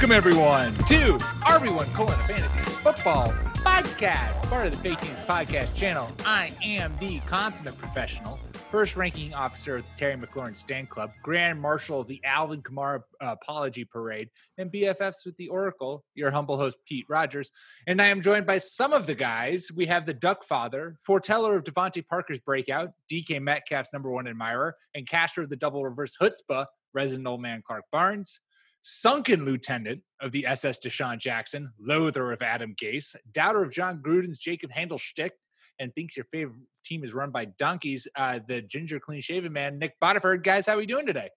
Welcome everyone to RB1 colon fantasy football podcast, part of the Fake Teams podcast channel. I am the consummate professional, first ranking officer of the Terry McLaurin Stand Club, Grand Marshal of the Alvin Kamara uh, Apology Parade, and BFFs with the Oracle. Your humble host Pete Rogers, and I am joined by some of the guys. We have the Duck Father, foreteller of DeVante Parker's breakout, DK Metcalf's number one admirer, and caster of the double reverse chutzpah, resident old man Clark Barnes sunken lieutenant of the SS DeSean Jackson, loather of Adam Gase, doubter of Jon Gruden's Jacob Handel shtick, and thinks your favorite team is run by donkeys, uh, the ginger clean shaven man, Nick Bodiford. Guys, how are we doing today?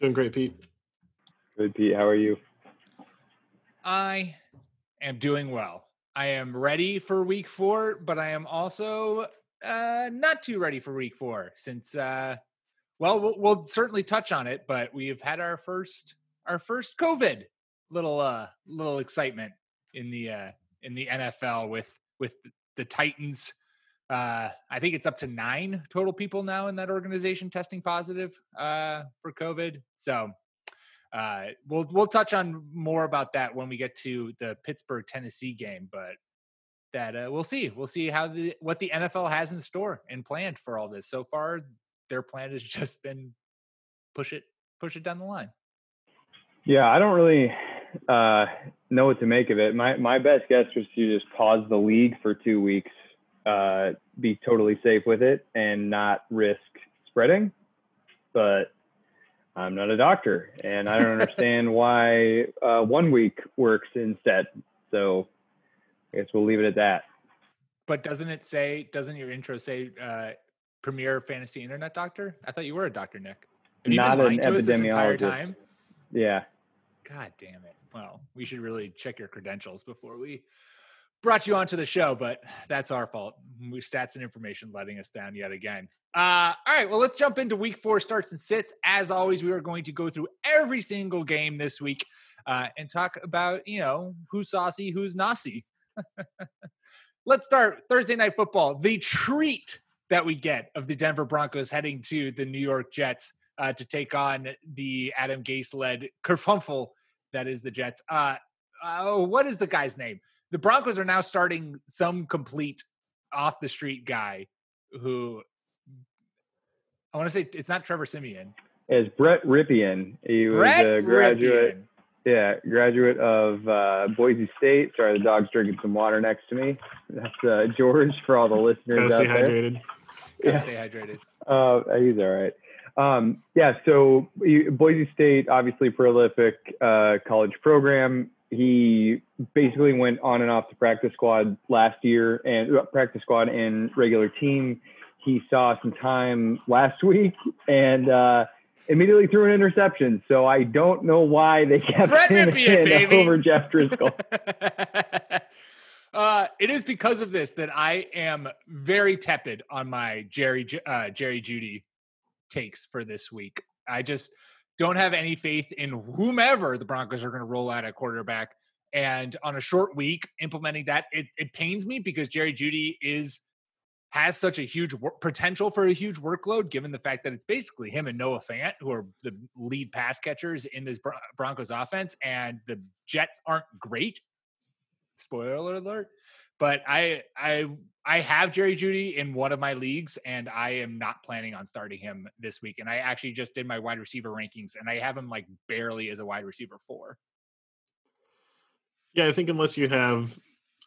Doing great, Pete. Good, Pete. How are you? I am doing well. I am ready for week four, but I am also uh, not too ready for week four since, uh, well, well, we'll certainly touch on it, but we've had our first our first COVID little uh little excitement in the uh in the NFL with with the Titans. Uh I think it's up to nine total people now in that organization testing positive uh for COVID. So uh we'll we'll touch on more about that when we get to the Pittsburgh Tennessee game, but that uh, we'll see. We'll see how the what the NFL has in store and planned for all this. So far, their plan has just been push it push it down the line. Yeah, I don't really uh, know what to make of it. My my best guess was to just pause the league for two weeks, uh, be totally safe with it, and not risk spreading. But I'm not a doctor, and I don't understand why uh, one week works instead. So I guess we'll leave it at that. But doesn't it say? Doesn't your intro say uh, premier fantasy internet doctor? I thought you were a doctor, Nick. Have you Not been an lying to us this entire epidemiologist. time? Yeah. God damn it. Well, we should really check your credentials before we brought you onto the show, but that's our fault. We stats and information letting us down yet again. Uh, all right, well, let's jump into week four starts and sits. As always, we are going to go through every single game this week uh, and talk about, you know, who's saucy, who's naughty. let's start Thursday night football. The treat that we get of the Denver Broncos heading to the New York Jets uh, to take on the Adam Gase led kerfuffle that is the Jets. Uh, oh, what is the guy's name? The Broncos are now starting some complete off the street guy who I want to say it's not Trevor Siemian. As Brett Rypien, he was a graduate. Rypien. Yeah, graduate of uh, Boise State. Sorry, the dog's drinking some water next to me. That's uh, George for all the listeners Gotta out stay there. hydrated. Gotta Yeah. stay hydrated. Uh, he's all right. Um, yeah, so Boise State, obviously prolific uh, college program. He basically went on and off the practice squad last year and uh, practice squad and regular team. He saw some time last week and uh, immediately threw an interception. So I don't know why they kept Brett him Rypien, in baby. over Jeff Driskel. uh, it is because of this that I am very tepid on my Jerry uh, Jerry Jeudy takes for this week. I just don't have any faith in whomever the Broncos are going to roll out at quarterback. And on a short week, implementing that, it, it pains me because Jerry Jeudy is has such a huge potential for a huge workload, given the fact that it's basically him and Noah Fant who are the lead pass catchers in this Bron- Broncos offense, and the Jets aren't great. Spoiler alert! But I I I have Jerry Jeudy in one of my leagues, and I am not planning on starting him this week. And I actually just did my wide receiver rankings, and I have him like barely as a wide receiver four. Yeah, I think unless you have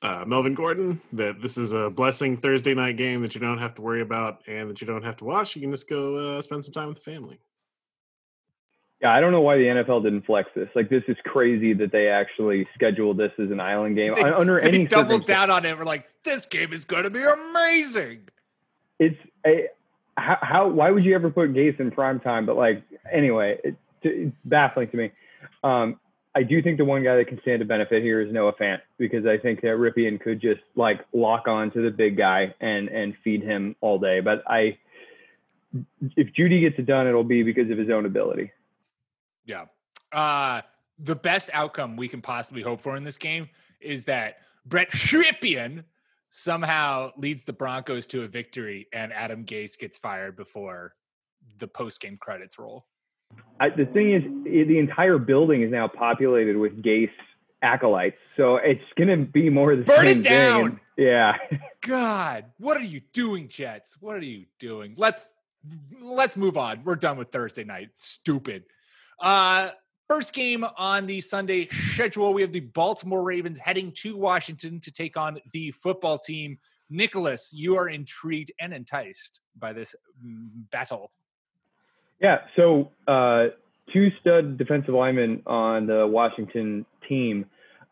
uh, Melvin Gordon, that this is a blessing Thursday night game that you don't have to worry about and that you don't have to watch. You can just go uh, spend some time with the family. Yeah, I don't know why the NFL didn't flex this. Like, this is crazy that they actually scheduled this as an island game. They, Under they any doubled down on it. We're like, this game is going to be amazing. it's a how, how why would you ever put Gase in prime time? But like anyway, it, it's baffling to me. Um, I do think the one guy that can stand to benefit here is Noah Fant because I think that Rypien could just like lock on to the big guy and and feed him all day. But I, if Jeudy gets it done, it'll be because of his own ability. Yeah. Uh, the best outcome we can possibly hope for in this game is that Brett Rypien somehow leads the Broncos to a victory and Adam Gase gets fired before the post game credits roll. I, the thing is, the entire building is now populated with Gase acolytes, so it's gonna be more of the Burn it same thing. down! And- yeah. God, what are you doing, Jets? What are you doing? Let's let's move on. We're done with Thursday night. Stupid. Uh first game on the Sunday schedule, we have the Baltimore Ravens heading to Washington to take on the football team. Nicholas, you are intrigued and enticed by this mm, battle. Yeah. So uh, two stud defensive linemen on the Washington team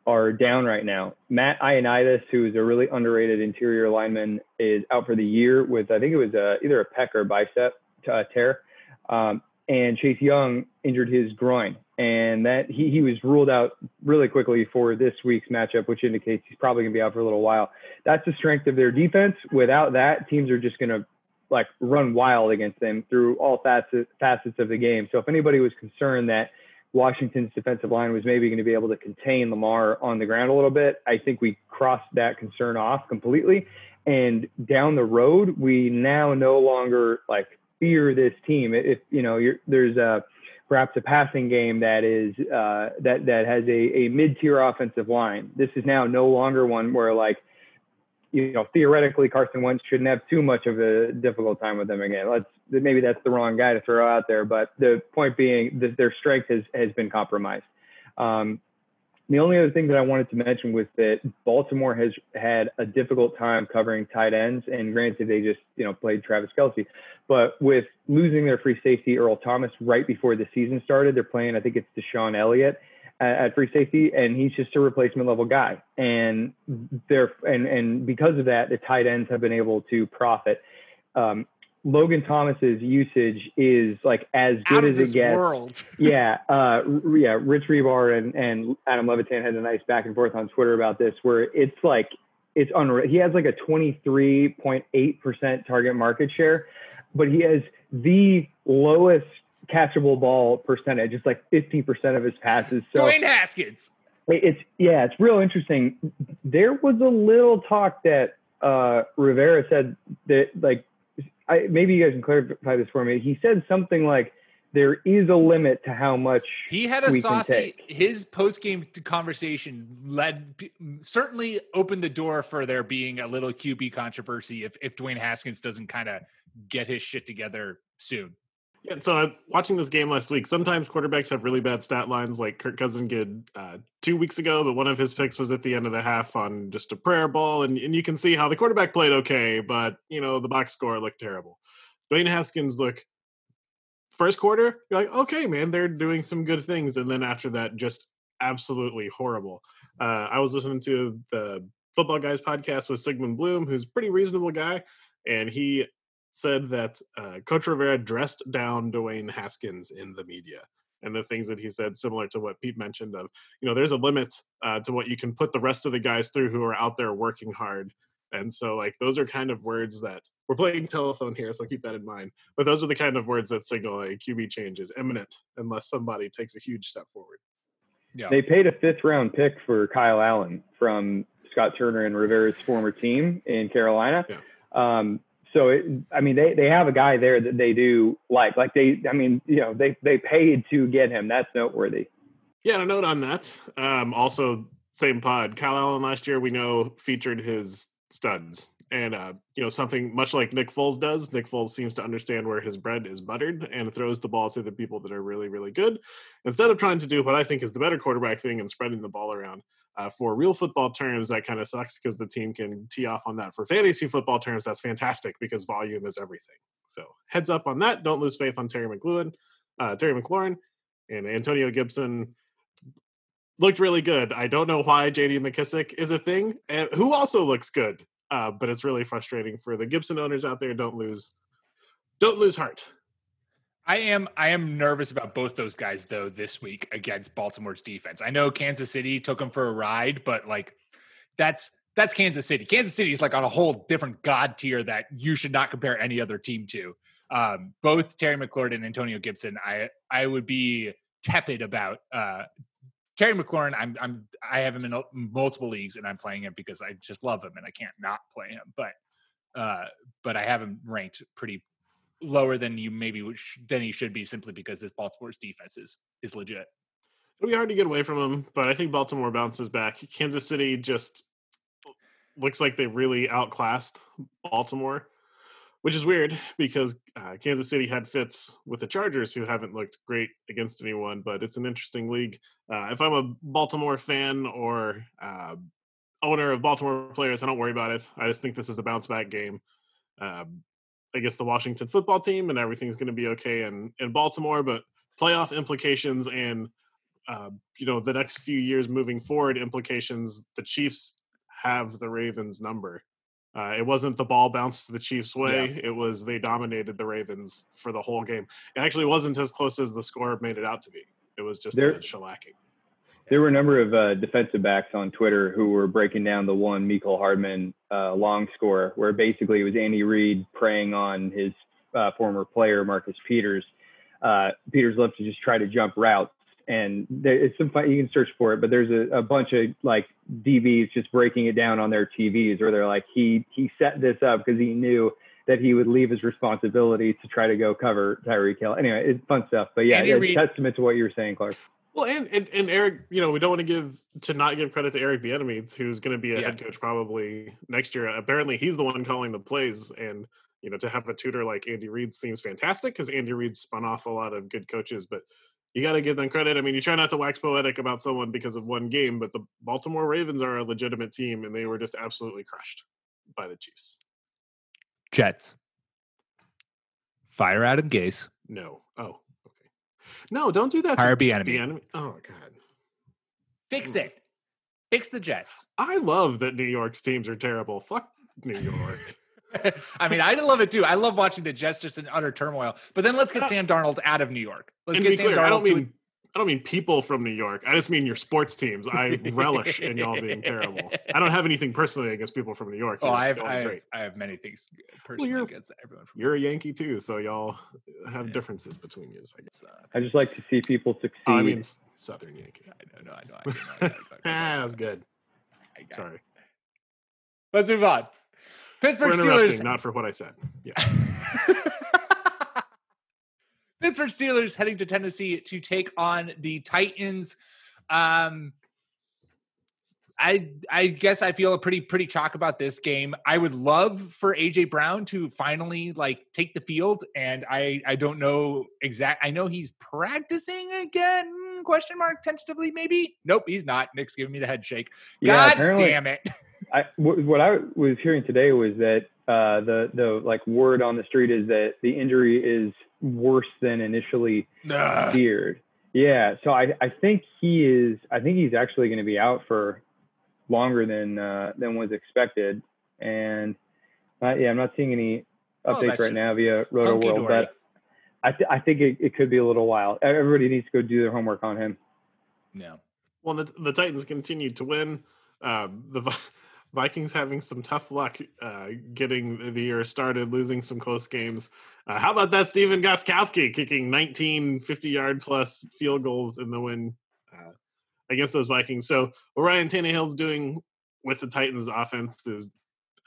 are down right now. Matt Ioannidis, who is a really underrated interior lineman, is out for the year with I think it was uh either a pec or bicep uh, tear. Um, and Chase Young injured his groin, and that he he was ruled out really quickly for this week's matchup, which indicates he's probably going to be out for a little while. That's the strength of their defense. Without that, teams are just going to like run wild against them through all facets facets of the game. So if anybody was concerned that Washington's defensive line was maybe going to be able to contain Lamar on the ground a little bit, I think we crossed that concern off completely. And down the road, we now no longer like fear this team. If you know, there's a perhaps a passing game that is uh, that that has a, a mid-tier offensive line. This is now no longer one where like you know, theoretically, Carson Wentz shouldn't have too much of a difficult time with them again. Let's maybe that's the wrong guy to throw out there, but the point being that their strength has has been compromised. Um, the only other thing that I wanted to mention was that Baltimore has had a difficult time covering tight ends, and granted, they just you know played Travis Kelce, but with losing their free safety Earl Thomas right before the season started, they're playing I think it's DeShon Elliott at, free safety, and he's just a replacement level guy. And they're and and because of that, the tight ends have been able to profit. Um, Logan Thomas's usage is like as good as it gets. world. yeah, uh, yeah. Rich Hribar and, and Adam Levitan had a nice back and forth on Twitter about this, where it's like it's unreal. He has like a 23.8% target market share, but he has the lowest catchable ball percentage. It's like 15% of his passes. So Dwayne Haskins. it's yeah, it's real interesting. There was a little talk that uh, Rivera said that like I, maybe you guys can clarify this for me. He said something like there is a limit to how much He had a saucy. His post game conversation led certainly opened the door for there being a little QB controversy if if Dwayne Haskins doesn't kind of get his shit together soon. Yeah, so uh, watching this game last week, sometimes quarterbacks have really bad stat lines, like Kirk Cousin did uh, two weeks ago. But one of his picks was at the end of the half on just a prayer ball, and, and you can see how the quarterback played okay, but you know the box score looked terrible. Dwayne Haskins look first quarter, you're like, okay, man, they're doing some good things, and then after that, just absolutely horrible. Uh, I was listening to the Football Guys podcast with Sigmund Bloom, who's a pretty reasonable guy, and he said that uh, Coach Rivera dressed down Dwayne Haskins in the media. And the things that he said, similar to what Pete mentioned, of you know, there's a limit uh, to what you can put the rest of the guys through who are out there working hard. And so, like, those are kind of words that we're playing telephone here, so keep that in mind. But those are the kind of words that signal a QB change is imminent unless somebody takes a huge step forward. Yeah. They paid a fifth round pick for Kyle Allen from Scott Turner and Rivera's former team in Carolina. Yeah. Um, so it, I mean, they, they have a guy there that they do like, like they, I mean, you know, they, they paid to get him. That's noteworthy. Yeah, and a note on that. Um, also, same pod. Kyle Allen last year we know featured his studs, and uh, you know something much like Nick Foles does. Nick Foles seems to understand where his bread is buttered and throws the ball to the people that are really, really good, instead of trying to do what I think is the better quarterback thing and spreading the ball around. Uh, for real football terms, that kind of sucks because the team can tee off on that. For fantasy football terms, that's fantastic because volume is everything. So heads up on that. Don't lose faith on Terry McLuhan, uh, Terry McLaurin. And Antonio Gibson looked really good. I don't know why JD McKissic is a thing, and who also looks good. Uh, but it's really frustrating for the Gibson owners out there. Don't lose, don't lose heart. I am I am nervous about both those guys though this week against Baltimore's defense. I know Kansas City took them for a ride, but like that's that's Kansas City. Kansas City is like on a whole different god tier that you should not compare any other team to. Um, both Terry McLaurin and Antonio Gibson, I I would be tepid about uh, Terry McLaurin. I'm I'm I have him in multiple leagues and I'm playing him because I just love him and I can't not play him. But uh, but I have him ranked pretty lower than you maybe which than he should be simply because this Baltimore's defense is is legit. It'll be hard to get away from him, but I think Baltimore bounces back. Kansas City just looks like they really outclassed Baltimore, which is weird because uh, Kansas City had fits with the Chargers, who haven't looked great against anyone. But it's an interesting league. Uh, if I'm a Baltimore fan or uh, owner of Baltimore players, I don't worry about it. I just think this is a bounce back game. Um, against the Washington football team, and everything's going to be okay in in Baltimore. But playoff implications and uh, you know the next few years moving forward implications. The Chiefs have the Ravens number. Uh, it wasn't the ball bounced the Chiefs' way. Yeah. It was they dominated the Ravens for the whole game. It actually wasn't as close as the score made it out to be. It was just there, a shellacking. There were a number of uh, defensive backs on Twitter who were breaking down the one Mecole Hardman uh, long score, where basically it was Andy Reid preying on his uh, former player Marcus Peters. Uh, Peters loved to just try to jump routes, and there, it's some fun. You can search for it, but there's a, a bunch of like DBs just breaking it down on their TVs, where they're like, he he set this up because he knew that he would leave his responsibility to try to go cover Tyreek Hill. Anyway, it's fun stuff. But yeah, it's testament to what you were saying, Clark. Well, and, and, and Eric, you know, we don't want to give to not give credit to Eric Bieniemy, who's going to be a yeah. head coach probably next year. Apparently, he's the one calling the plays, and you know, to have a tutor like Andy Reid seems fantastic because Andy Reid spun off a lot of good coaches. But you got to give them credit. I mean, you try not to wax poetic about someone because of one game, but the Baltimore Ravens are a legitimate team, and they were just absolutely crushed by the Chiefs. Jets. Fire Adam Gase. No. Oh, no, don't do that. Hire Bieniemy. enemy. Oh God. Fix hmm. it. Fix the Jets. I love that New York's teams are terrible. Fuck New York. I mean, I love it too. I love watching the Jets just in utter turmoil. But then let's get Sam Darnold out of New York. Let's get Sam clear, Darnold I don't mean I don't mean people from New York. I just mean your sports teams. I relish in y'all being terrible. I don't have anything personally against people from New York. Oh, I have, I have, I have, many things personally well, against everyone. From you're a Yankee too, so y'all have yeah. differences between you. I guess. Uh, I just like to see people succeed. Oh, I mean, Southern Yankee. I know, no, I know. I know, I know, that was good. Sorry. It. Let's move on. Pittsburgh Steelers. Not for what I said. Yeah. Pittsburgh Steelers heading to Tennessee to take on the Titans. Um, I I guess I feel a pretty pretty chalk about this game. I would love for AJ Brown to finally like take the field, and I I don't know exact. I know he's practicing again? Question mark tentatively maybe. Nope, he's not. Nick's giving me the head shake. God yeah, damn it. I, what I was hearing today was that uh, the the like word on the street is that the injury is worse than initially nah. feared. Yeah, so I I think he is. I think he's actually going to be out for longer than uh, than was expected. And uh, yeah, I'm not seeing any oh, updates oh, right now via Roto World, but I th- I think it, it could be a little while. Everybody needs to go do their homework on him. Yeah. Well, the the Titans continued to win. Uh, the Vikings having some tough luck uh, getting the year started, losing some close games. Uh, how about that, Stephen Gostkowski kicking 19 50 yard plus field goals in the win uh, against those Vikings? So, what Ryan Tannehill's doing with the Titans offense is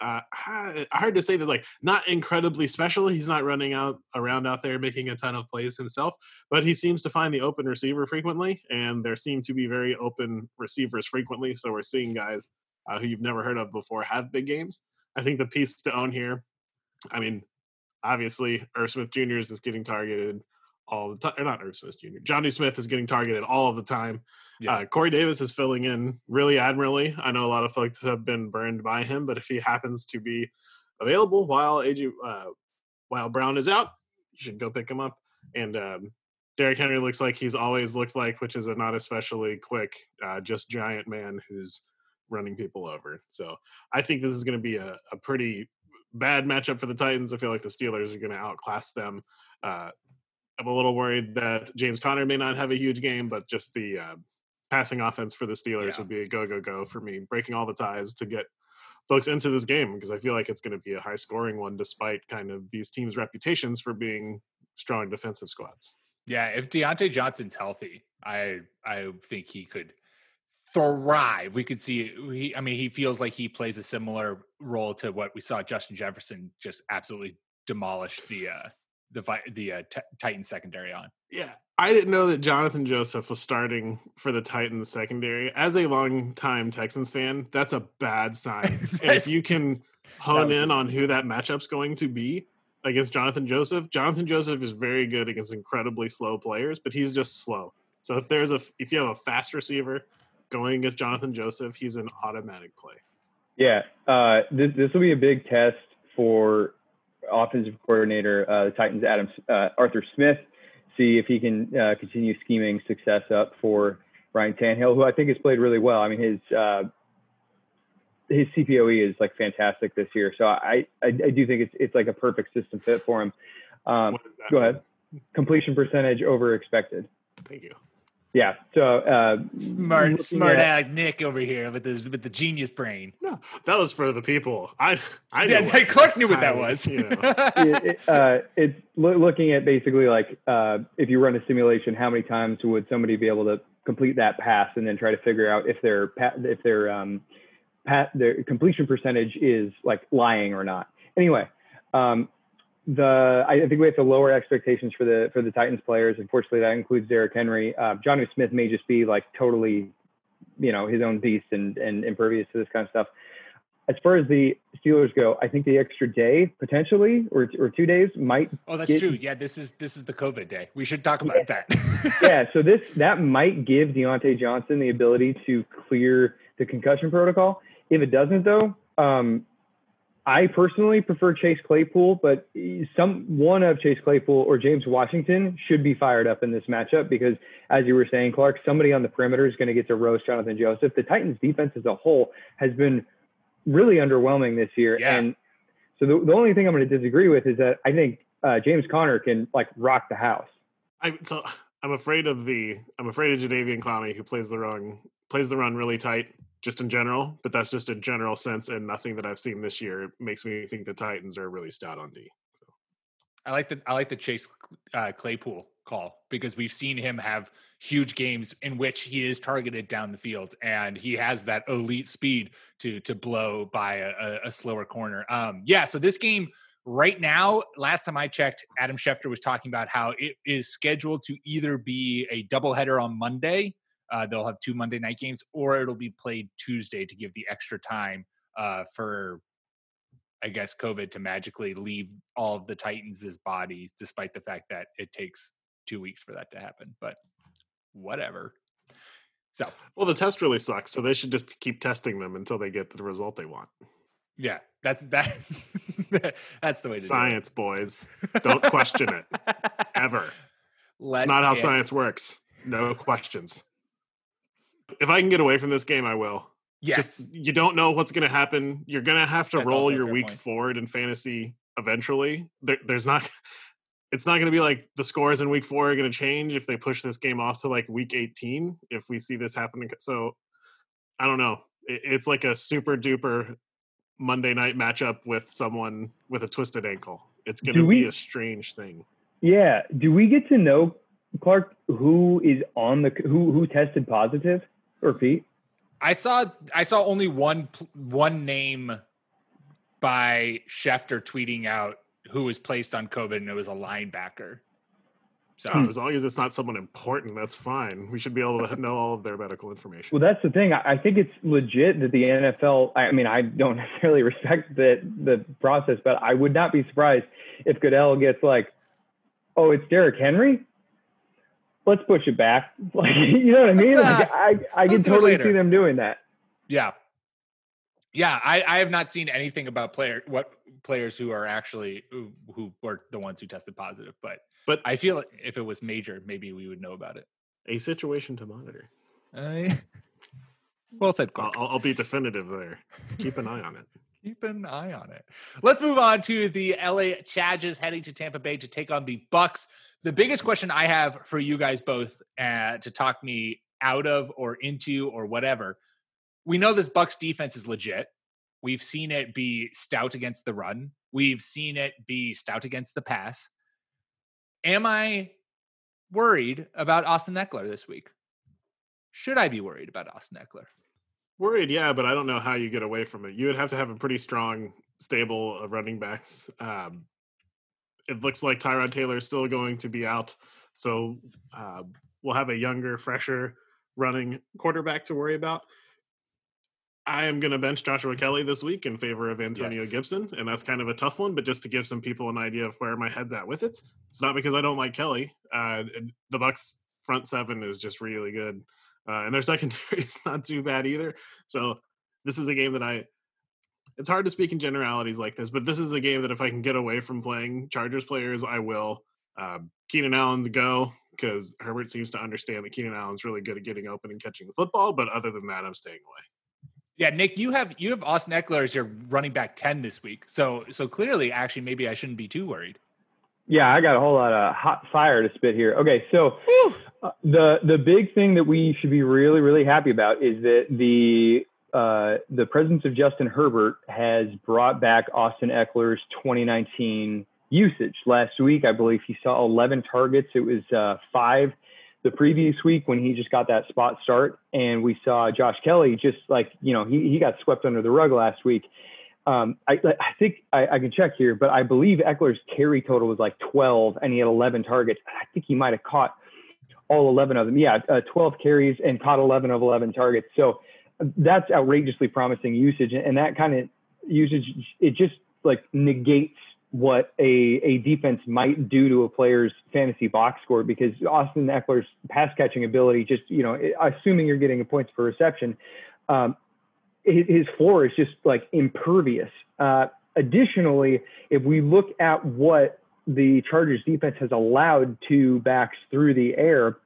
uh, hard to say that like not incredibly special. He's not running out around out there making a ton of plays himself, but he seems to find the open receiver frequently, and there seem to be very open receivers frequently. So we're seeing guys uh, who you've never heard of before have big games. I think the piece to own here, I mean, obviously, Irv Smith Jr. is getting targeted all the time. Or not Irv Smith Jr. Jonnu Smith is getting targeted all of the time. Yeah. Uh, Corey Davis is filling in really admirably. I know a lot of folks have been burned by him, but if he happens to be available while AJ uh, while Brown is out, you should go pick him up. And um, Derrick Henry looks like he's always looked like, which is a not especially quick, uh, just giant man who's running people over. So I think this is going to be a, a pretty bad matchup for the Titans. I feel like the Steelers are going to outclass them. Uh, I'm a little worried that James Conner may not have a huge game, but just the uh, passing offense for the Steelers Yeah. would be a go, go, go for me, breaking all the ties to get folks into this game because I feel like it's going to be a high scoring one despite kind of these teams' reputations for being strong defensive squads. Yeah, if Diontae Johnson's healthy, I I think he could thrive. We could see he I mean he feels like he plays a similar role to what we saw Justin Jefferson just absolutely demolish the uh the vi- the uh, t- Titan secondary on. Yeah, I didn't know that Johnathan Joseph was starting for the Titans secondary. As a longtime Texans fan, that's a bad sign. if you can hone in on who that matchup's going to be against Johnathan Joseph, Johnathan Joseph is very good against incredibly slow players, but he's just slow. So if there's a if you have a fast receiver going against Johnathan Joseph, he's an automatic play. Yeah, uh, this this will be a big test for offensive coordinator uh, the Titans, Adam uh, Arthur Smith. See if he can uh, continue scheming success up for Ryan Tannehill, who I think has played really well. I mean, his uh, his CPOE is like fantastic this year, so I, I I do think it's it's like a perfect system fit for him. Um, What does that go ahead. Completion percentage over expected. Thank you. Yeah. So uh, Smart smart at- aleck Nick over here with the with the genius brain. No, that was for the people. I I Yeah, know what- Clark knew what that I- was. you know. it, it, uh, it's loo- looking at basically like uh, if you run a simulation, how many times would somebody be able to complete that pass, and then try to figure out if their pa- if their um, pat their completion percentage is like lying or not. Anyway, um, the I think we have to lower expectations for the for the Titans players. Unfortunately, that includes Derrick Henry. Uh, Jonnu Smith may just be like totally, you know, his own beast and and impervious to this kind of stuff. As far as the Steelers go, I think the extra day potentially or or two days might Oh, that's Get- true. Yeah, this is this is the COVID day. We should talk about that. yeah, so this that might give Diontae Johnson the ability to clear the concussion protocol. If it doesn't, though, um, I personally prefer Chase Claypool, but some one of Chase Claypool or James Washington should be fired up in this matchup because, as you were saying, Clark, somebody on the perimeter is going to get to roast Johnathan Joseph. The Titans' defense as a whole has been really underwhelming this year, Yeah. and so the, the only thing I'm going to disagree with is that I think uh, James Conner can like rock the house. I so I'm afraid of the I'm afraid of Jadeveon Clowney who plays the wrong plays the run really tight just in general, but that's just a general sense and nothing that I've seen this year makes me think the Titans are really stout on D. So I like the I like the Chase uh, Claypool call because we've seen him have huge games in which he is targeted down the field and he has that elite speed to to blow by a, a, slower corner. Um, yeah, so this game right now, last time I checked, Adam Schefter was talking about how it is scheduled to either be a doubleheader on Monday. Uh, they'll have two Monday night games, or it'll be played Tuesday to give the extra time uh, for I guess COVID to magically leave all of the Titans' body, despite the fact that it takes two weeks for that to happen. But whatever. So well the test really sucks, so they should just keep testing them until they get the result they want. yeah, that's that. that's the way to Science, boys. Don't question it. it Ever. Let It's not how it- science works. No questions. If I can get away from this game, I will. Yes, just you don't know what's going to happen. You're going to have to That's roll your week point. forward in fantasy eventually. There, there's not. It's not going to be like the scores in week four are going to change if they push this game off to like week 18. If we see this happening. so I don't know. It, it's like a super duper Monday night matchup with someone with a twisted ankle. It's going to be a strange thing. Yeah. Do we get to know Clark who is on the who who tested positive or Pete? I saw I saw only one one name by Schefter tweeting out who was placed on COVID, and it was a linebacker. So Oh, as long as it's not someone important, that's fine. We should be able to know all of their medical information. Well, that's the thing. I I think it's legit that the NFL. I mean, I don't necessarily respect the the process, but I would not be surprised if Goodell gets like, "Oh, it's Derrick Henry." Let's push it back. Like, you know what I mean? Uh, Like, I I can totally see them doing that. Yeah. Yeah, I, I have not seen anything about player what players who are actually who, who were the ones who tested positive, but But I feel like if it was major, maybe we would know about it. a situation to monitor. Uh, well said, I'll I'll be definitive there. Keep an eye on it. Keep an eye on it. Let's move on to the LA Chargers heading to Tampa Bay to take on the Bucks. The biggest question I have for you guys both uh, to talk me out of or into or whatever. We know this Bucks defense is legit. We've seen it be stout against the run. We've seen it be stout against the pass. Am I worried about Austin Ekeler this week? Should I be worried about Austin Ekeler? Worried, yeah, but I don't know how you get away from it. You would have to have a pretty strong stable of running backs. Um, it looks like Tyrod Taylor is still going to be out, so uh, we'll have a younger, fresher running quarterback to worry about. I am going to bench Joshua Kelley this week in favor of Antonio Yes. Gibson, and that's kind of a tough one. But just to give some people an idea of where my head's at with it, it's not because I don't like Kelley. Uh, the Bucks front seven is just really good, uh, and their secondary is not too bad either. So this is a game that I. It's hard to speak in generalities like this, but this is a game that if I can get away from playing Chargers players, I will. Um, Keenan Allen's go because Herbert seems to understand that Keenan Allen's really good at getting open and catching the football. But other than that, I'm staying away. Yeah, Nick, you have you have Austin Ekeler as your running back ten this week. So so clearly, actually, maybe I shouldn't be too worried. Yeah, I got a whole lot of hot fire to spit here. Okay, so uh, the the big thing that we should be really really happy about is that the uh, the presence of Justin Herbert has brought back Austin Ekeler's 2019 usage. Last week, I believe he saw 11 targets. It was uh, five the previous week when he just got that spot start, and we saw Josh Kelley just like you know he he got swept under the rug last week. Um, I, I think I, I can check here, but I believe Ekeler's carry total was like 12, and he had 11 targets. I think he might have caught all 11 of them. Yeah, uh, 12 carries and caught 11 of 11 targets. So uh, that's outrageously promising usage, and that kind of usage it just like negates what a, a defense might do to a player's fantasy box score because Austin Ekeler's pass catching ability, just you know, assuming you're getting a points per reception, um, his, floor is just like impervious. Uh, additionally, if we look at what the Chargers defense has allowed to backs through the air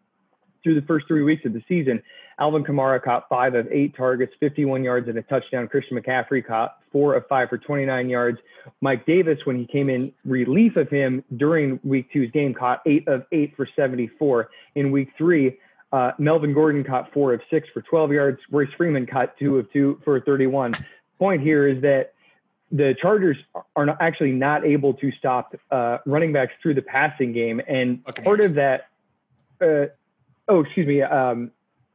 through the first three weeks of the season, Alvin Kamara caught five of eight targets, 51 yards and a touchdown. Christian McCaffrey caught four of five for 29 yards. Mike Davis, when he came in relief of him during week two's game, caught eight of eight for 74. In week three, uh, Melvin Gordon caught four of six for 12 yards. Royce Freeman caught two of two for 31. Point here is that the Chargers are not, actually not able to stop uh, running backs through the passing game, and part of that. Uh, oh, excuse me. Um,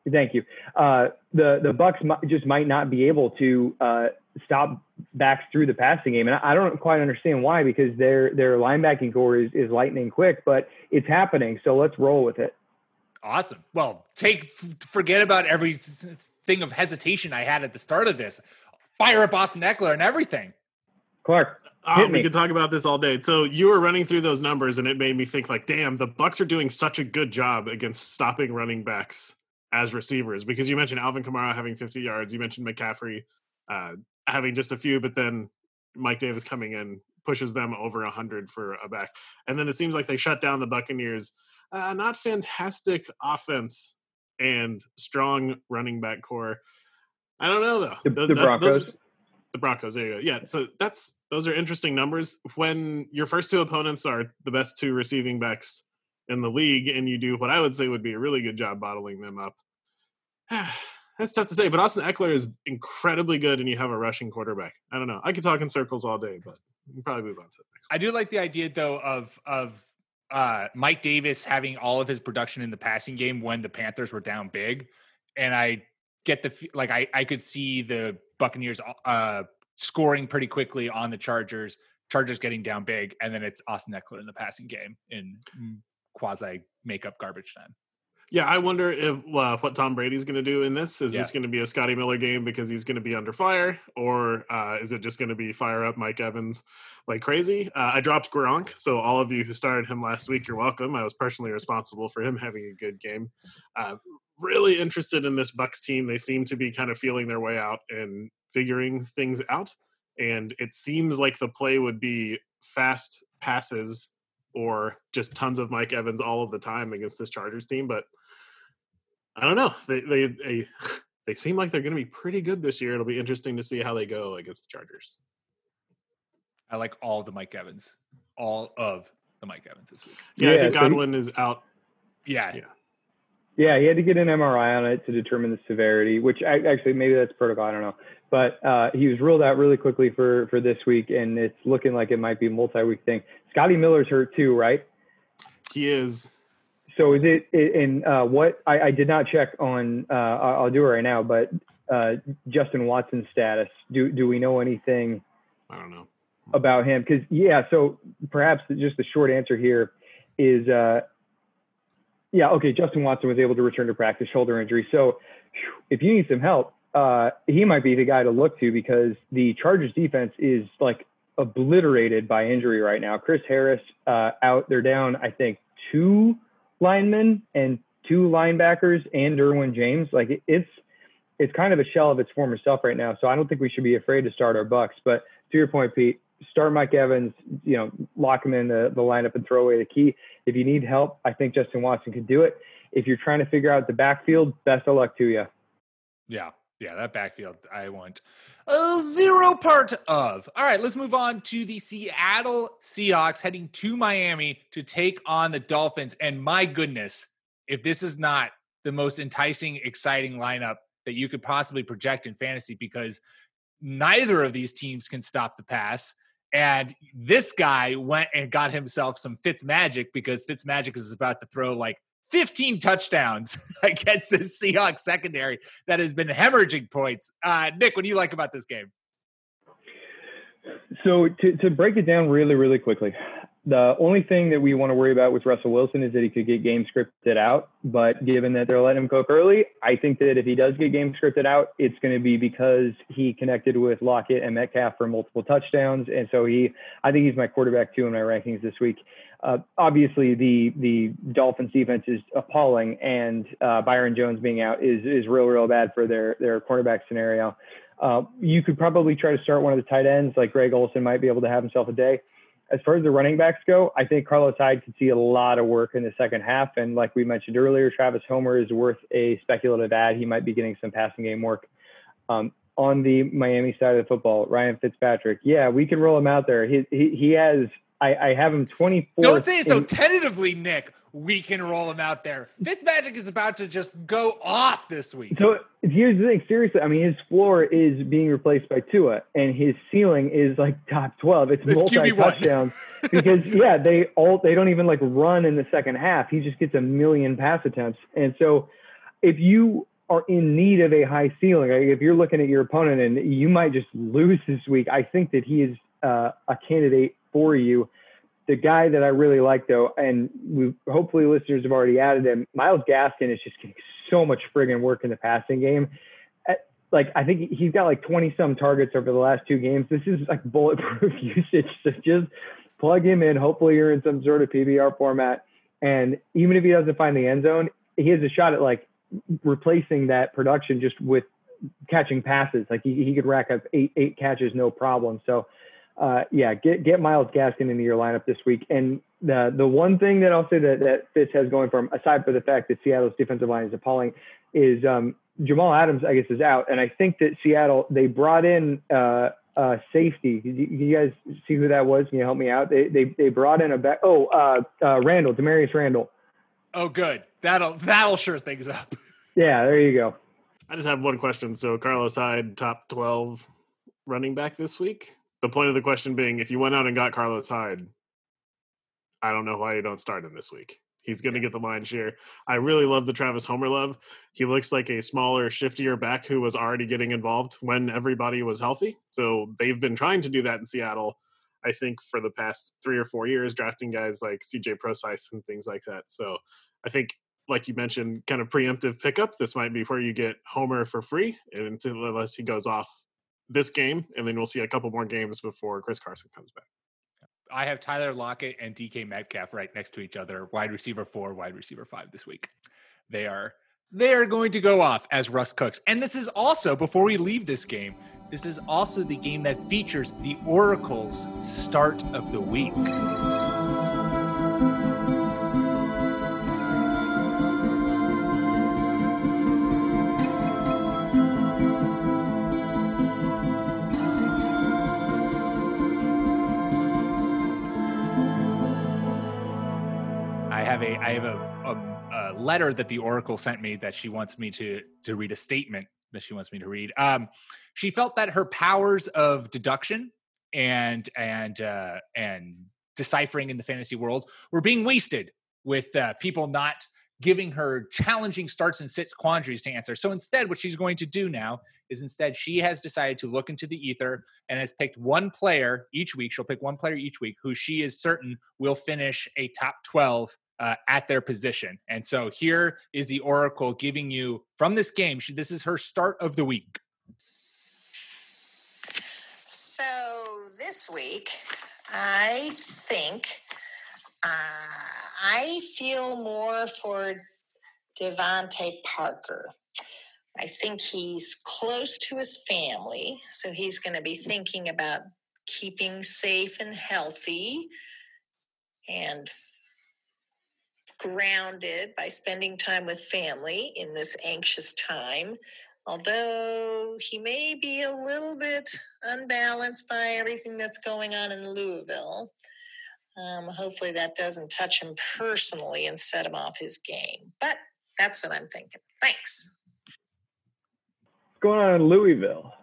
thank you. Uh, the the Bucks just might not be able to uh, stop backs through the passing game, and I, I don't quite understand why because their their linebacking core is is lightning quick, but it's happening. So let's roll with it. Awesome. Well, take forget about every thing of hesitation I had at the start of this. Fire up Austin Ekeler and everything. Clark, Uh, we me. could talk about this all day. So you were running through those numbers, and it made me think, like, damn, the Bucks are doing such a good job against stopping running backs as receivers. Because you mentioned Alvin Kamara having 50 yards, you mentioned McCaffrey uh, having just a few, but then Mike Davis coming in pushes them over 100 for a back, and then it seems like they shut down the Buccaneers. Uh, not fantastic offense and strong running back core. I don't know though. The- Th- the that- those Broncos? the Broncos. There you go. Yeah. So that's those are interesting numbers. When your first two opponents are the best two receiving backs in the league, and you do what I would say would be a really good job bottling them up. That's tough to say, but Austin Ekeler is incredibly good, and you have a rushing quarterback. I don't know. I could talk in circles all day, but we can probably move on to the next. I do like the idea though of of uh, Mike Davis having all of his production in the passing game when the Panthers were down big, and I get the like I I could see the Buccaneers uh, scoring pretty quickly on the Chargers. Chargers getting down big, and then it's Austin Ekeler in the passing game in quasi makeup garbage time. Yeah, I wonder if uh, what Tom Brady's going to do in this. Is Yeah. this going to be a Scotty Miller game because he's going to be under fire, or uh, is it just going to be fire up Mike Evans like crazy? Uh, I dropped Gronk, so all of you who started him last week, you're welcome. I was personally responsible for him having a good game. Uh, really interested in this Bucks team. They seem to be kind of feeling their way out and figuring things out, and it seems like the play would be fast passes or just tons of Mike Evans all of the time against this Chargers team. But I don't know. They they they, they seem like they're going to be pretty good this year. It'll be interesting to see how they go against the Chargers. I like all the Mike Evans, all of the Mike Evans this week. Yeah, I Yeah, think so he- Godwin is out. Yeah, Yeah. Yeah, he had to get an MRI on it to determine the severity, which actually maybe that's protocol. I don't know, but uh, he was ruled out really quickly for for this week, and it's looking like it might be a multi-week thing. Scotty Miller's hurt too, right? He is. So is it? And uh, what I, I did not check on. Uh, I'll do it right now. But uh, Justin Watson's status. Do do we know anything I don't know. about him? Because yeah. So perhaps just the short answer here is. Uh, yeah. Okay. Justin Watson was able to return to practice, shoulder injury. So if you need some help, uh, he might be the guy to look to because the Chargers defense is like obliterated by injury right now. Chris Harris uh, out. They're down. I think two linemen and two linebackers and Derwin James. Like it's it's kind of a shell of its former self right now. So I don't think we should be afraid to start our Bucks. But to your point, Pete, start Mike Evans. You know, lock him in the, the lineup and throw away the key. If you need help, I think Justin Watson could do it. If you're trying to figure out the backfield, best of luck to you. Yeah, yeah, that backfield I want a zero part of. All right, let's move on to the Seattle Seahawks heading to Miami to take on the Dolphins. And my goodness, if this is not the most enticing, exciting lineup that you could possibly project in fantasy, because neither of these teams can stop the pass. And this guy went and got himself some Fitz magic because Fitz magic is about to throw like 15 touchdowns against the Seahawks secondary that has been hemorrhaging points. Uh, Nick, what do you like about this game? So to, to break it down really, really quickly, the only thing that we want to worry about with Russell Wilson is that he could get game scripted out. But given that they're letting him cook early, I think that if he does get game scripted out, it's going to be because he connected with Lockett and Metcalf for multiple touchdowns. And so he, I think he's my quarterback two in my rankings this week. Uh, obviously, the the Dolphins defense is appalling, and uh, Byron Jones being out is is real, real bad for their their cornerback scenario. Uh, you could probably try to start one of the tight ends, like Greg Olsen might be able to have himself a day. As far as the running backs go, I think Carlos Hyde could see a lot of work in the second half. And like we mentioned earlier, Travis Homer is worth a speculative ad. He might be getting some passing game work. Um, on the Miami side of the football, Ryan Fitzpatrick, yeah, we can roll him out there. He he, he has. I, I have him 24. Don't say it so tentatively, Nick. We can roll him out there. Fitzmagic is about to just go off this week. So here's the thing. Seriously, I mean, his floor is being replaced by Tua, and his ceiling is like top 12. It's It's multi touchdowns because yeah, they all they don't even like run in the second half. He just gets a million pass attempts, and so if you are in need of a high ceiling, like if you're looking at your opponent and you might just lose this week, I think that he is uh, a candidate for you. The guy that I really like though, and we hopefully listeners have already added him, Myles Gaskin is just getting so much friggin' work in the passing game. Uh, like I think he's got like 20 some targets over the last two games. This is like bulletproof usage. So just plug him in. Hopefully you're in some sort of PPR format. And even if he doesn't find the end zone, he has a shot at like replacing that production just with catching passes. Like he, he could rack up eight eight catches no problem. So uh, yeah, get get Myles Gaskin into your lineup this week. And the the one thing that I'll say that that Fitz has going for him, aside from the fact that Seattle's defensive line is appalling, is um, Jamal Adams. I guess is out, and I think that Seattle they brought in. Uh, uh, safety. Did you, you guys see who that was? Can you help me out? They they, they brought in a back. Oh, uh, uh, Randall, Damarious Randall. Oh, good. That'll that'll sure things up. Yeah, there you go. I just have one question. So Carlos Hyde, top twelve running back this week. The point of the question being, if you went out and got Carlos Hyde, I don't know why you don't start him this week. He's going to get the lion's share. I really love the Travis Homer love. He looks like a smaller, shiftier back who was already getting involved when everybody was healthy. So they've been trying to do that in Seattle. I think for the past three or four years, drafting guys like CJ Procise and things like that. So I think, like you mentioned, kind of preemptive pickup. This might be where you get Homer for free, and unless he goes off this game, and then we'll see a couple more games before Chris Carson comes back. I have Tyler Lockett and DK Metcalf right next to each other, wide receiver four, wide receiver five this week. They are they are going to go off as Russ Cooks. And this is also, before we leave this game, this is also the game that features the Oracle's start of the week. Have a a, a letter that the Oracle sent me that she wants me to to read a statement that she wants me to read. Um, she felt that her powers of deduction and and uh, and deciphering in the fantasy world were being wasted with uh, people not giving her challenging starts and sits quandaries to answer. So instead, what she's going to do now is instead she has decided to look into the ether and has picked one player each week. She'll pick one player each week who she is certain will finish a top 12 uh, at their position. And so here is the Oracle giving you from this game. She, this is her start of the week. So this week, I think uh, I feel more for DeVante Parker. I think he's close to his family, so he's going to be thinking about keeping safe and healthy and grounded by spending time with family in this anxious time. Although he may be a little bit unbalanced by everything that's going on in Louisville. Um, hopefully, that doesn't touch him personally and set him off his game. But that's what I'm thinking. Thanks. What's going on in Louisville?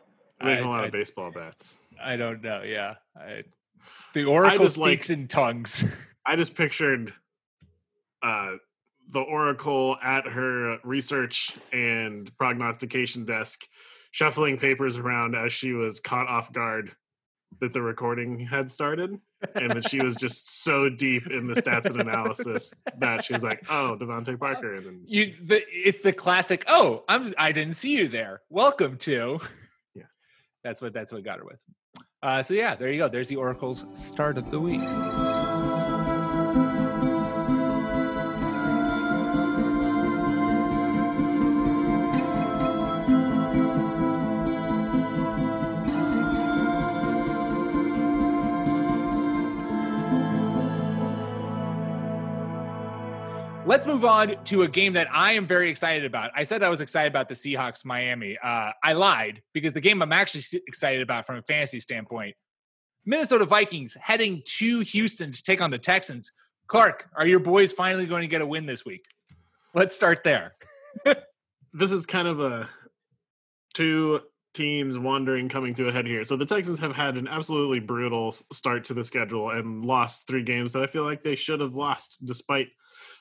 There's a lot I- of baseball bats. I don't know. Yeah, I, the Oracle just like- speaks in tongues. I just pictured uh, the Oracle at her research and prognostication desk, shuffling papers around as she was caught off guard that the recording had started, and that she was just so deep in the stats and analysis that she was like, "Oh, DeVante Parker," and then you the it's the classic oh i'm i didn't see you there. Welcome to Yeah. that's what that's what got her with. Uh so yeah there you go. There's the oracle's start of the week Let's move on to a game that I am very excited about. I said I was excited about the Seahawks Miami. Uh, I lied because the game I'm actually excited about from a fantasy standpoint Minnesota Vikings heading to Houston to take on the Texans. Clark, are your boys finally going to get a win this week? Let's start there. this is kind of a two teams wandering coming to a head here. So the Texans have had an absolutely brutal start to the schedule and lost three games that I feel like they should have lost despite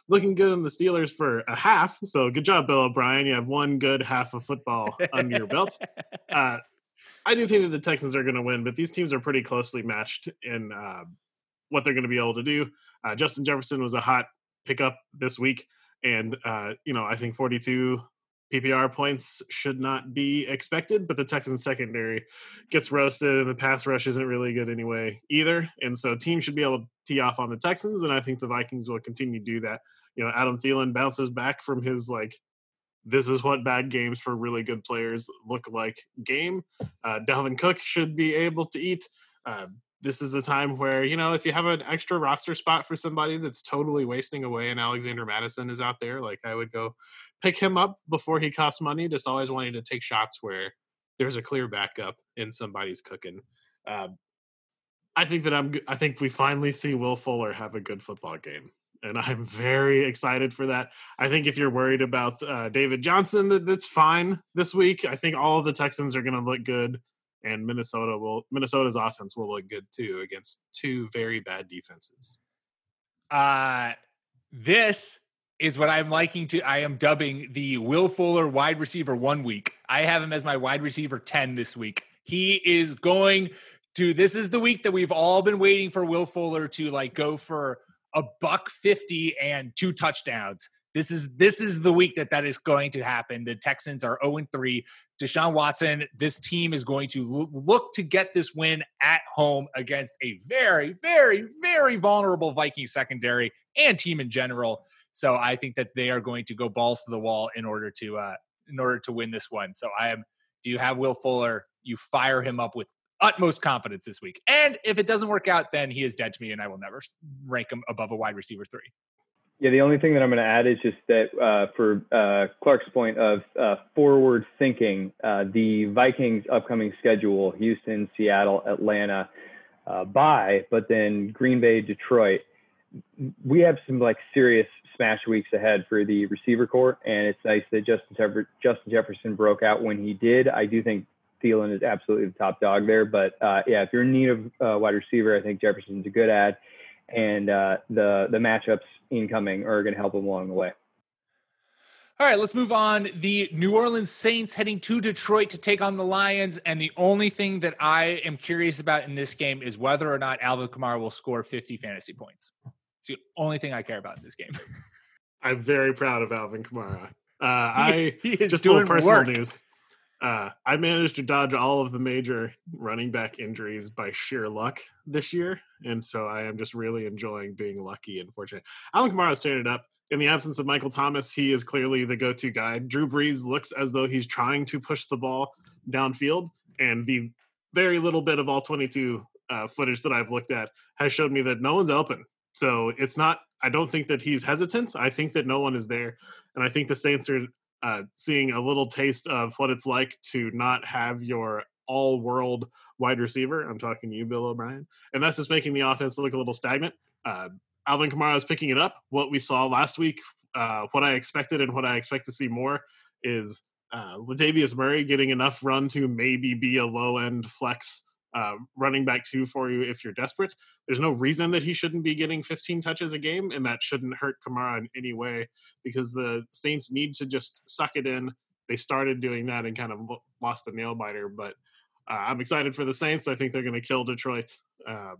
looking good in the Steelers for a half. So good job, Bill O'Brien. You have one good half of football under your belt. Uh, I do think that the Texans are going to win, but these teams are pretty closely matched in uh, what they're going to be able to do. Uh, Justin Jefferson was a hot pickup this week, and uh, you know I think 42 PPR points should not be expected, but the Texans secondary gets roasted, and the pass rush isn't really good anyway either. And so teams should be able to tee off on the Texans, and I think the Vikings will continue to do that. You know, Adam Thielen bounces back from his like this is what bad games for really good players look like game. Uh, Dalvin Cook should be able to eat. Uh, this is the time where, you know, if you have an extra roster spot for somebody that's totally wasting away and Alexander Mattison is out there, like I would go pick him up before he costs money, just always wanting to take shots where there's a clear backup and somebody's cooking. Uh, I think that I'm. I think we finally see Will Fuller have a good football game, and I'm very excited for that. I think if you're worried about uh, David Johnson, that, that's fine this week. I think all of the Texans are going to look good, and Minnesota will. Minnesota's offense will look good too against two very bad defenses. Uh, this is what I'm liking to. I am dubbing the Will Fuller wide receiver one week. I have him as my wide receiver 10 this week. He is going to, this is the week that we've all been waiting for Will Fuller to like go for a buck 50 and two touchdowns. This is this is the week that that is going to happen. The Texans are 0 3. Deshaun Watson, this team is going to look to get this win at home against a very, very, very vulnerable Viking secondary and team in general. So I think that they are going to go balls to the wall in order to uh, in order to win this one. So I am. If you have Will Fuller, you fire him up with utmost confidence this week. And if it doesn't work out, then he is dead to me, and I will never rank him above a wide receiver three. Yeah, the only thing that I'm going to add is just that uh, for uh, Clark's point of uh, forward thinking, uh, the Vikings' upcoming schedule Houston, Seattle, Atlanta, uh, bye, but then Green Bay, Detroit. we have some like serious smash weeks ahead for the receiver corps, and it's nice that Justin Justin Jefferson broke out when he did. I do think Thielen is absolutely the top dog there, but uh, yeah, if you're in need of uh, wide receiver, I think Jefferson's a good ad, and uh, the the matchups incoming are going to help him along the way. All right, let's move on. The New Orleans Saints heading to Detroit to take on the Lions. And the only thing that I am curious about in this game is whether or not Alvin Kamara will score 50 fantasy points. It's the only thing I care about in this game. I'm very proud of Alvin Kamara. Uh, I he is just a little doing personal work. news. Uh, I managed to dodge all of the major running back injuries by sheer luck this year, and so I am just really enjoying being lucky and fortunate. Alvin Kamara Kamara's tearing it up. In the absence of Michael Thomas, he is clearly the go-to guy. Drew Brees looks as though he's trying to push the ball downfield, and the very little bit of all 22 uh, footage that I've looked at has showed me that no one's open. So it's not. I don't think that he's hesitant. I think that no one is there, and I think the Saints are uh, seeing a little taste of what it's like to not have your all-world wide receiver. I'm talking to you, Bill O'Brien, and that's just making the offense look a little stagnant. Uh, Alvin Kamara is picking it up. What we saw last week, uh, what I expected, and what I expect to see more is uh, Latavius Murray getting enough run to maybe be a low-end flex uh, running back two for you if you're desperate. There's no reason that he shouldn't be getting 15 touches a game, and that shouldn't hurt Kamara in any way because the Saints need to just suck it in. They started doing that and kind of lost a nail biter, but uh, I'm excited for the Saints. I think they're going to kill Detroit, um,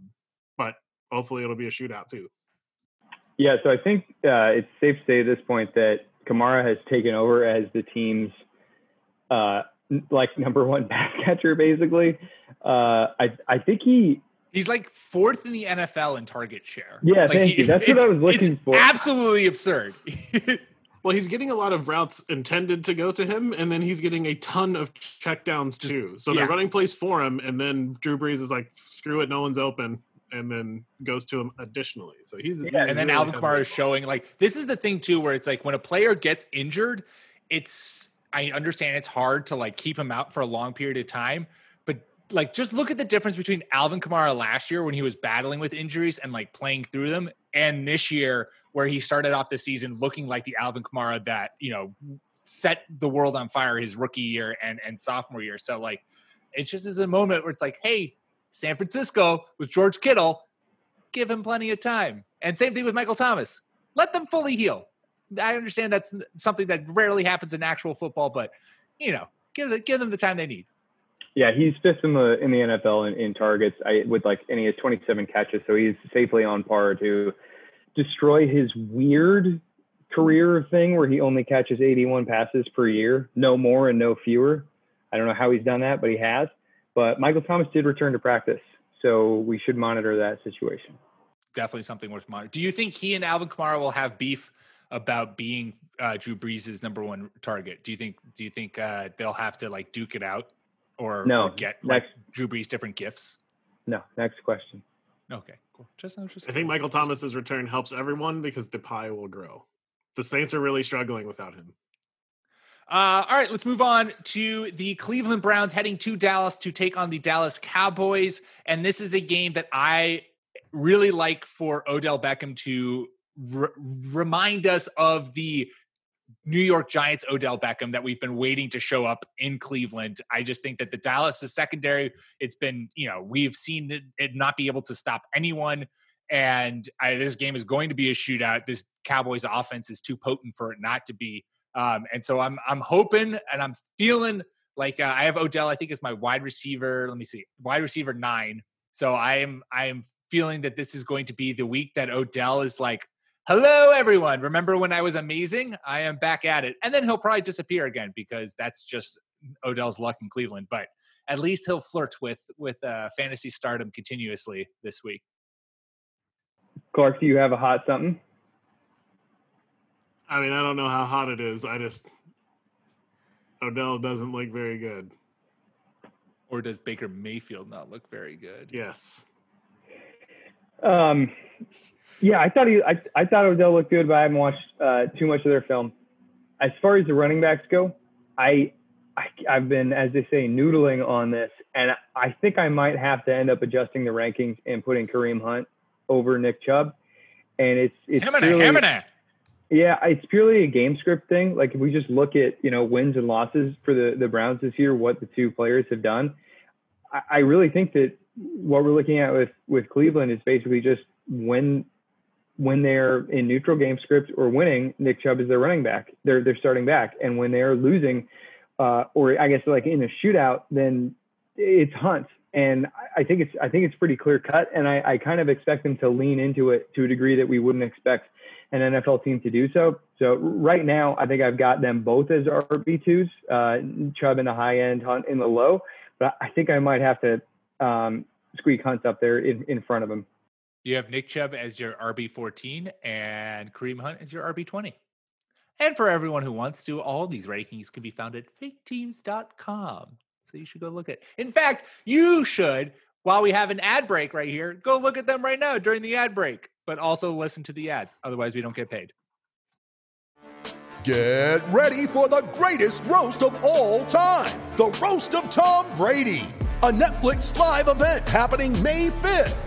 but hopefully it'll be a shootout too. Yeah, so I think uh, it's safe to say at this point that Kamara has taken over as the team's uh, like number one pass catcher, basically. Uh, I I think he He's like fourth in the NFL in target share. Yeah, Like, thank you. That's what I was looking it's for. Absolutely absurd. Well, he's getting a lot of routes intended to go to him, and then he's getting a ton of checkdowns too. So yeah. they're running plays for him, and then Drew Brees is like, "Screw it, no one's open," and then goes to him additionally. So he's, he's and then really Alvin heavily Kamara is showing like this is the thing too, where it's like when a player gets injured, it's I understand it's hard to like keep him out for a long period of time, but like just look at the difference between Alvin Kamara last year when he was battling with injuries and like playing through them, and this year where he started off the season looking like the Alvin Kamara that you know set the world on fire his rookie year and and sophomore year. So like it just is a moment where it's like, hey, San Francisco with George Kittle, give him plenty of time. And same thing with Michael Thomas. Let them fully heal. I understand that's something that rarely happens in actual football, but you know, give the, give them the time they need. yeah he's fifth in the in the NFL in, in targets. I with like and he has 27 catches, so he's safely on par to destroy his weird career thing where he only catches 81 passes per year, no more and no fewer. I don't know how he's done that, but he has. But Michael Thomas did return to practice, so we should monitor that situation. Definitely something worth monitoring. Do you think he and Alvin Kamara will have beef about being uh, Drew Brees' number one target? Do you think? Do you think uh, they'll have to like duke it out, or, No, or get like next- Drew Brees different gifts? No, next question. Okay, cool. Just, I just I think Michael Thomas's return helps everyone because the pie will grow. The Saints are really struggling without him. Uh, all right, let's move on to the Cleveland Browns heading to Dallas to take on the Dallas Cowboys. And this is a game that I really like for Odell Beckham to remind us of the New York Giants Odell Beckham that we've been waiting to show up in Cleveland. I just think that the Dallas is secondary. It's been, you know, we've seen it, it not be able to stop anyone. And I, this game is going to be a shootout. This Cowboys offense is too potent for it not to be. Um, and so I'm I'm hoping and I'm feeling like uh, I have Odell. I think is my wide receiver. Let me see, wide receiver nine. So I am I am feeling that this is going to be the week that Odell is like, "Hello, everyone! Remember when I was amazing? I am back at it." And then he'll probably disappear again because that's just Odell's luck in Cleveland. But at least he'll flirt with with uh, fantasy stardom continuously this week. Clark, do you have a hot something? I mean, I don't know how hot it is. I just Odell doesn't look very good. Or does Baker Mayfield not look very good? Yes. Um, yeah, I thought he, I, I thought Odell looked good, but I haven't watched uh, too much of their film. As far as the running backs go, I, I I've been, as they say, noodling on this, and I think I might have to end up adjusting the rankings and putting Kareem Hunt over Nick Chubb. and it's it's Hemina, purely, Hemina. yeah, it's purely a game script thing. Like if we just look at you know wins and losses for the the Browns this year, what the two players have done, I, I really think that what we're looking at with with Cleveland is basically just when when they're in neutral game script or winning, Nick Chubb is their running back. They're they're starting back, and when they're losing, uh, or I guess like in a shootout, then it's Hunt. And I think it's I think it's pretty clear cut, and I, I kind of expect them to lean into it to a degree that we wouldn't expect an NFL team to do so. So right now, I think I've got them both as RB twos, uh, Chubb in the high end, Hunt in the low. But I think I might have to um, squeak Hunt up there in, in front of him. You have Nick Chubb as your RB14 and Kareem Hunt as your RB20. And for everyone who wants to, all these rankings can be found at faketeams.com. So you should go look at it. In fact, you should, while we have an ad break right here, go look at them right now during the ad break, but also listen to the ads. Otherwise, we don't get paid. Get ready for the greatest roast of all time the Roast of Tom Brady, a Netflix live event happening May 5th.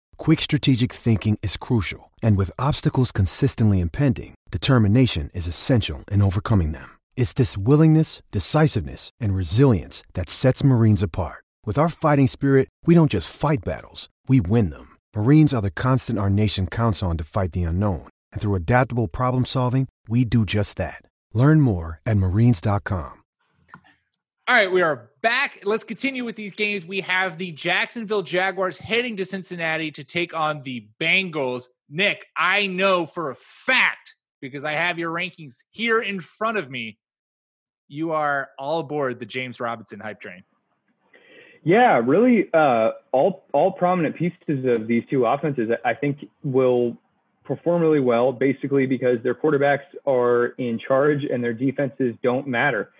quick strategic thinking is crucial. And with obstacles consistently impending, determination is essential in overcoming them. It's this willingness, decisiveness, and resilience that sets Marines apart. With our fighting spirit, we don't just fight battles, we win them. Marines are the constant our nation counts on to fight the unknown. And through adaptable problem solving, we do just that. Learn more at marines.com. All right, we are back. Let's continue with these games. We have the Jacksonville Jaguars heading to Cincinnati to take on the Bengals. Nick, I know for a fact because I have your rankings here in front of me. You are all aboard the James Robinson hype train. Yeah, really, uh, all all prominent pieces of these two offenses, I think, will perform really well. Basically, because their quarterbacks are in charge and their defenses don't matter.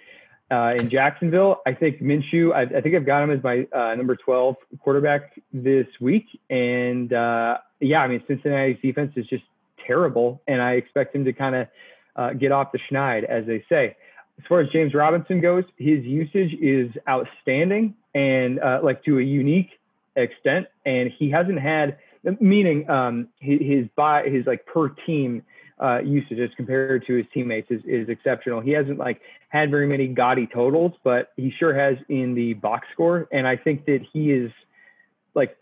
Uh, in Jacksonville, I think Minshew. I, I think I've got him as my uh, number twelve quarterback this week, and uh, yeah, I mean Cincinnati's defense is just terrible, and I expect him to kind of uh, get off the schneid, as they say. As far as James Robinson goes, his usage is outstanding and uh, like to a unique extent, and he hasn't had meaning um, his his, by, his like per team uh, usage as compared to his teammates is, is exceptional. He hasn't like had very many gaudy totals, but he sure has in the box score, and I think that he is like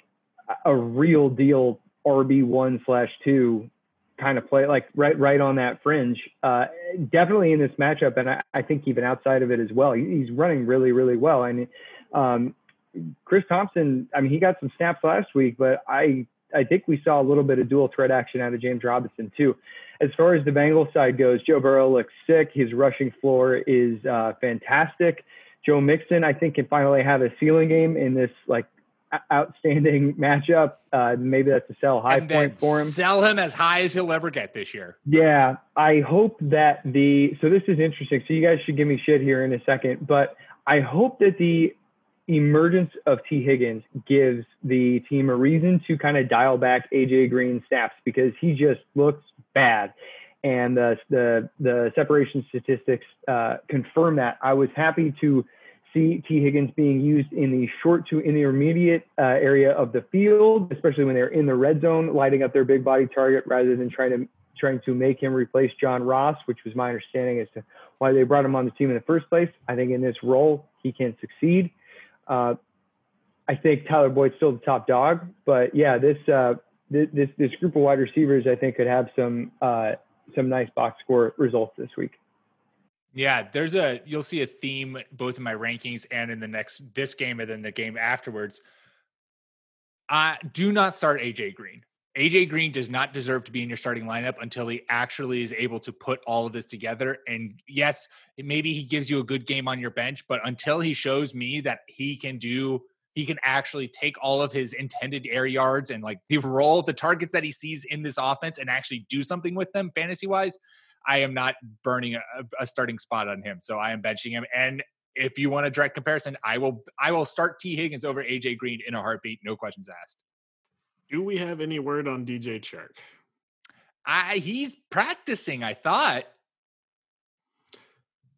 a real deal RB one slash two kind of play, like right right on that fringe. Uh, definitely in this matchup, and I, I, think even outside of it as well. He, he's running really really well. I mean, um, Chris Thompson. I mean, he got some snaps last week, but I I think we saw a little bit of dual threat action out of James Robinson too. As far as the Bengals side goes, Joe Burrow looks sick. His rushing floor is uh, fantastic. Joe Mixon, I think, can finally have a ceiling game in this like outstanding matchup. Uh, maybe that's a sell high point for him. Sell him as high as he'll ever get this year. Yeah, I hope that the so this is interesting. So you guys should give me shit here in a second, but I hope that the emergence of Tee Higgins gives the team a reason to kind of dial back AJ Green snaps because he just looks bad. And the the, the separation statistics uh, confirm that. I was happy to see Tee Higgins being used in the short to intermediate uh, area of the field, especially when they're in the red zone, lighting up their big body target rather than trying to trying to make him replace John Ross, which was my understanding as to why they brought him on the team in the first place. I think in this role he can succeed. Uh, I think Tyler Boyd's still the top dog, but yeah, this uh, this this group of wide receivers I think could have some uh, some nice box score results this week. Yeah, there's a you'll see a theme both in my rankings and in the next this game and then the game afterwards. Uh do not start AJ Green. AJ Green does not deserve to be in your starting lineup until he actually is able to put all of this together. And yes, maybe he gives you a good game on your bench, but until he shows me that he can do, he can actually take all of his intended air yards and like the role, the targets that he sees in this offense and actually do something with them fantasy wise. I am not burning a, a starting spot on him. So I am benching him. And if you want a direct comparison, I will I will start Tee Higgins over AJ Green in a heartbeat, no questions asked. Do we have any word on DJ Chark? I he's practicing. I thought.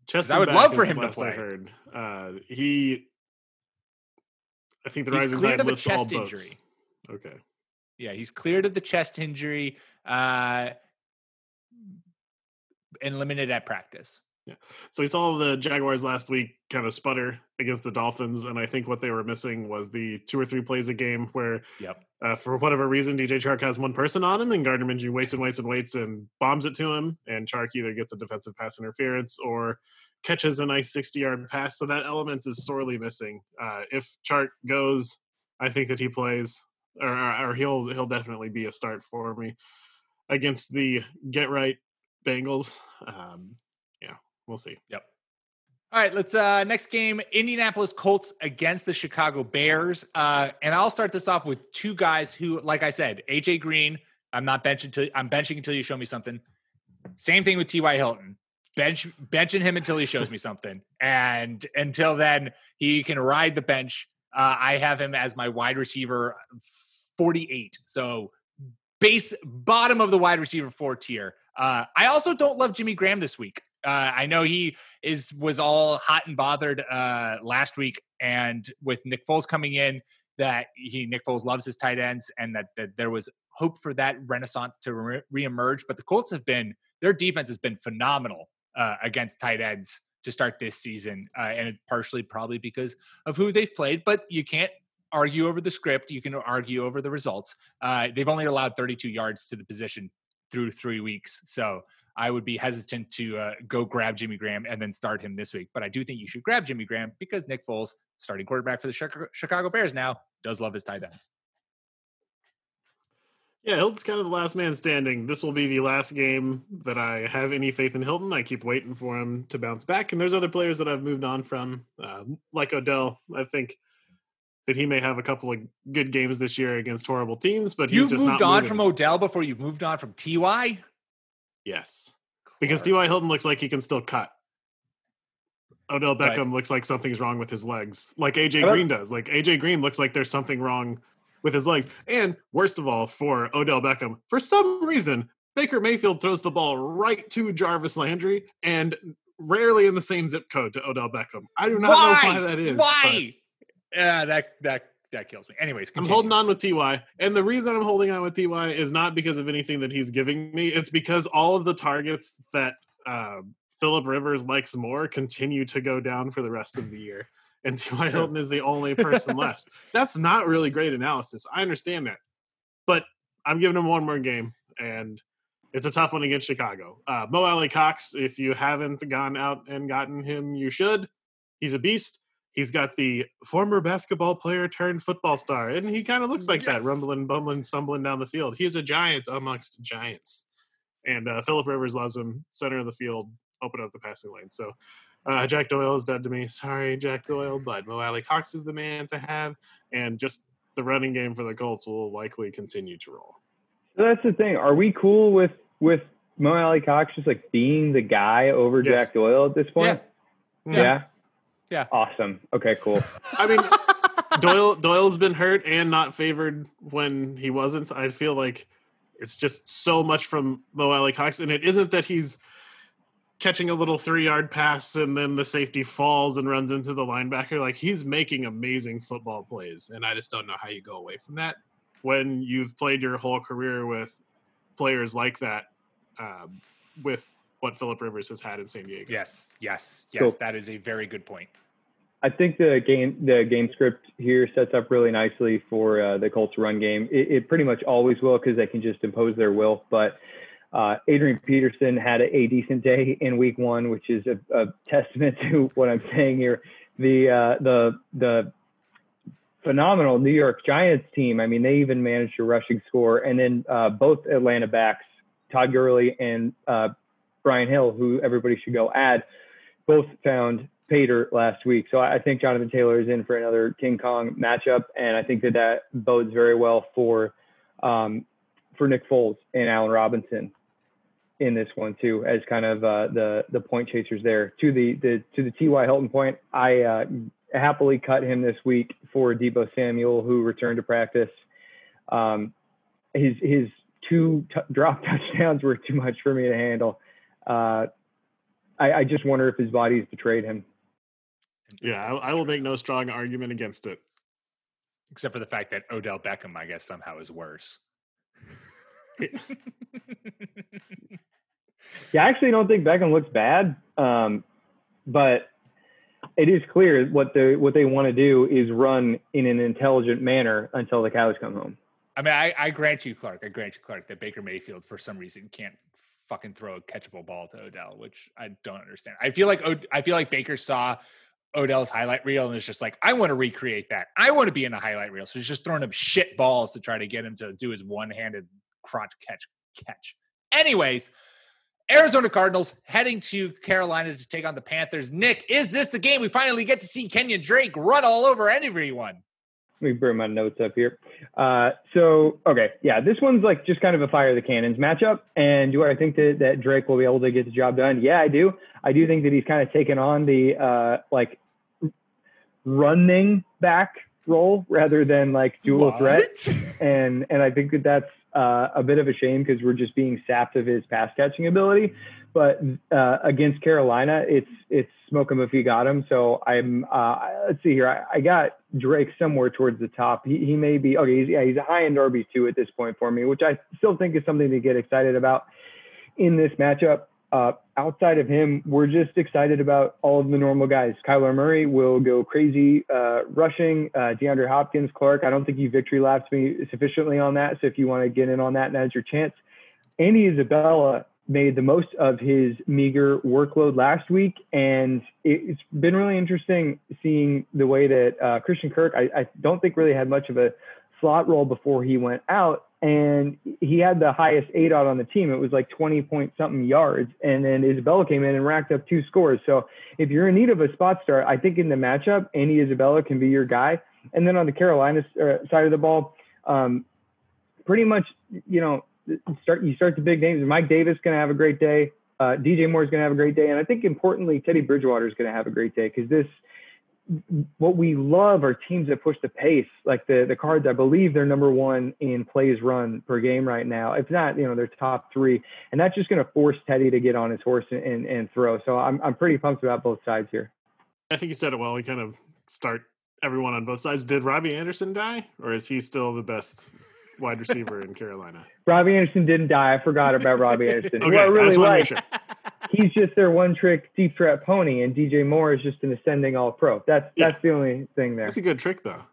Chest I would love for him to last I play. heard. Uh, he, I think the He's rising cleared tide lifts all chest boats. injury. Okay. Yeah, he's cleared of the chest injury uh, and limited at practice. So we saw the Jaguars last week kind of sputter against the Dolphins, and I think what they were missing was the two or three plays a game where, Yep. uh, for whatever reason, DJ Chark has one person on him, and Gardner Minshew waits and waits and waits and bombs it to him, and Chark either gets a defensive pass interference or catches a nice sixty-yard pass. So that element is sorely missing. Uh, if Chark goes, I think that he plays, or, or he'll he'll definitely be a start for me against the get right Bengals. Um, yeah, we'll see. Yep. All right, let's uh next game Indianapolis Colts against the Chicago Bears. Uh and I'll start this off with two guys who like I said, AJ Green, I'm not benching till I'm benching until you show me something. Same thing with TY Hilton. Bench benching him until he shows me something. And until then, he can ride the bench. Uh I have him as my wide receiver 48. So base bottom of the wide receiver four tier. Uh, I also don't love Jimmy Graham this week. Uh, I know he is was all hot and bothered uh, last week, and with Nick Foles coming in, that he Nick Foles loves his tight ends, and that, that there was hope for that renaissance to re- reemerge. But the Colts have been their defense has been phenomenal uh, against tight ends to start this season, uh, and partially probably because of who they've played. But you can't argue over the script. You can argue over the results. Uh, they've only allowed 32 yards to the position through three weeks. So I would be hesitant to uh, go grab Jimmy Graham and then start him this week. But I do think you should grab Jimmy Graham because Nick Foles, starting quarterback for the Chicago- Bears now, does love his tight ends. Yeah, Hilton's kind of the last man standing. This will be the last game that I have any faith in Hilton. I keep waiting for him to bounce back. And there's other players that I've moved on from, uh, like Odell. I think that he may have a couple of good games this year against horrible teams, but he's You've moved on moving. from Odell before you've moved on from TY? Yes, because Clark. T.Y. Hilton looks like he can still cut. Odell Right. Beckham looks like something's wrong with his legs, like AJ Green does. Like AJ Green looks like there's something wrong with his legs. And worst of all, for Odell Beckham, for some reason, Baker Mayfield throws the ball right to Jarvis Landry and rarely in the same zip code to Odell Beckham. I do not why? know why that is. but- Why? Yeah, that that that kills me. Anyways, I'm holding on with Ty, and the reason I'm holding on with Ty is not because of anything that he's giving me. It's because all of the targets that uh, Philip Rivers likes more continue to go down for the rest of the year, and Ty Hilton is the only person left. That's not really great analysis. I understand that, but I'm giving him one more game, and it's a tough one against Chicago. Uh, Mo Alie-Cox, if you haven't gone out and gotten him, you should. He's a beast. He's got the former basketball player turned football star, and he kind of looks like that, rumbling, bumbling, stumbling down the field. He's a giant amongst giants. And uh, Philip Rivers loves him, center of the field, open up the passing lane. So uh, Jack Doyle is dead to me. Sorry, Jack Doyle, but Mo Alie-Cox is the man to have, and just the running game for the Colts will likely continue to roll. So that's the thing. Are we cool with with Mo Alie-Cox just like being the guy over Yes. Jack Doyle at this point? Yeah. Yeah. Yeah. Awesome. Okay, cool. I mean, Doyle Doyle's been hurt and not favored when he wasn't. I feel like it's just so much from Mo Alie-Cox, and it isn't that he's catching a little three yard pass and then the safety falls and runs into the linebacker. Like he's making amazing football plays, and I just don't know how you go away from that when you've played your whole career with players like that. Um, with what Philip Rivers has had in San Diego. Yes, yes, yes. Cool. That is a very good point. I think the game the game script here sets up really nicely for uh, the Colts run game. It, it pretty much always will because they can just impose their will. But uh, Adrian Peterson had a, a decent day in Week One, which is a, a testament to what I'm saying here. The uh, the the phenomenal New York Giants team. I mean, they even managed a rushing score, and then uh, both Atlanta backs, Todd Gurley and uh, Brian Hill, who everybody should go add, both found Pater last week. So I think Jonathan Taylor is in for another King Kong matchup, and I think that that bodes very well for um, for Nick Foles and Allen Robinson. in this one too, as kind of uh, the the point chasers there. To the the to the T.Y. Hilton point, I uh, happily cut him this week for Deebo Samuel, who returned to practice. Um, his his two t- drop touchdowns were too much for me to handle. Uh, I, I just wonder if his body's betrayed him. Yeah, I, I will make no strong argument against it. Except for the fact that Odell Beckham, I guess, somehow is worse. Yeah, I actually don't think Beckham looks bad, um, but it is clear what the what they want to do is run in an intelligent manner until the cows come home. I mean, I, I grant you, Clark. I grant you, Clark, that Baker Mayfield, for some reason, can't fucking throw a catchable ball to Odell, which I don't understand. I feel like I feel like Baker saw Odell's highlight reel and is just like, I want to recreate that. I want to be in a highlight reel. So he's just throwing him shit balls to try to get him to do his one-handed crotch catch catch. Anyways, Arizona Cardinals heading to Carolina to take on the Panthers. Nick, is this the game we finally get to see Kenyan Drake run all over everyone? Let me bring my notes up here. Uh, so, okay, yeah, this one's like just kind of a fire the cannons matchup. And do I think that, that Drake will be able to get the job done? Yeah, I do. I do think that he's kind of taken on the uh, like running back role rather than like dual What? threat. And and I think that that's uh, a bit of a shame because we're just being sapped of his pass catching ability. But uh, against Carolina, it's it's smoke him if you got him. So I'm uh, let's see here. I, I got Drake somewhere towards the top. He, he may be okay. He's, yeah, he's a high end RB two at this point for me, which I still think is something to get excited about in this matchup. Uh, outside of him, we're just excited about all of the normal guys. Kyler Murray will go crazy uh, rushing. Uh, DeAndre Hopkins, Clark. I don't think you victory laps me sufficiently on that. So if you want to get in on that, now's your chance. Andy Isabella made the most of his meager workload last week, and it's been really interesting seeing the way that uh, Christian Kirk. I, I don't think really had much of a slot role before he went out, and he had the highest aDOT on the team. It was like 20 point something yards, and then Isabella came in and racked up two scores. So if you're in need of a spot start, I think in the matchup, Andy Isabella can be your guy. And then on the Carolina uh, side of the ball, um, pretty much, you know, start you start the big names. Mike Davis going to have a great day. Uh, DJ Moore is going to have a great day, and I think importantly, Teddy Bridgewater is going to have a great day because this, what we love are teams that push the pace. Like the the Cards, I believe they're number one in plays run per game right now. If not, you know, they're top three, and that's just going to force Teddy to get on his horse and, and and throw. So I'm I'm pretty pumped about both sides here. I think you said it well. We kind of start everyone on both sides. Did Robbie Anderson die, or is he still the best wide receiver in Carolina? Robbie Anderson didn't die. I forgot about Robbie Anderson. Okay, who I I really just like. sure. He's just their one trick deep threat pony, and DJ Moore is just an ascending all pro. That's Yeah. that's the only thing there. It's a good trick, though.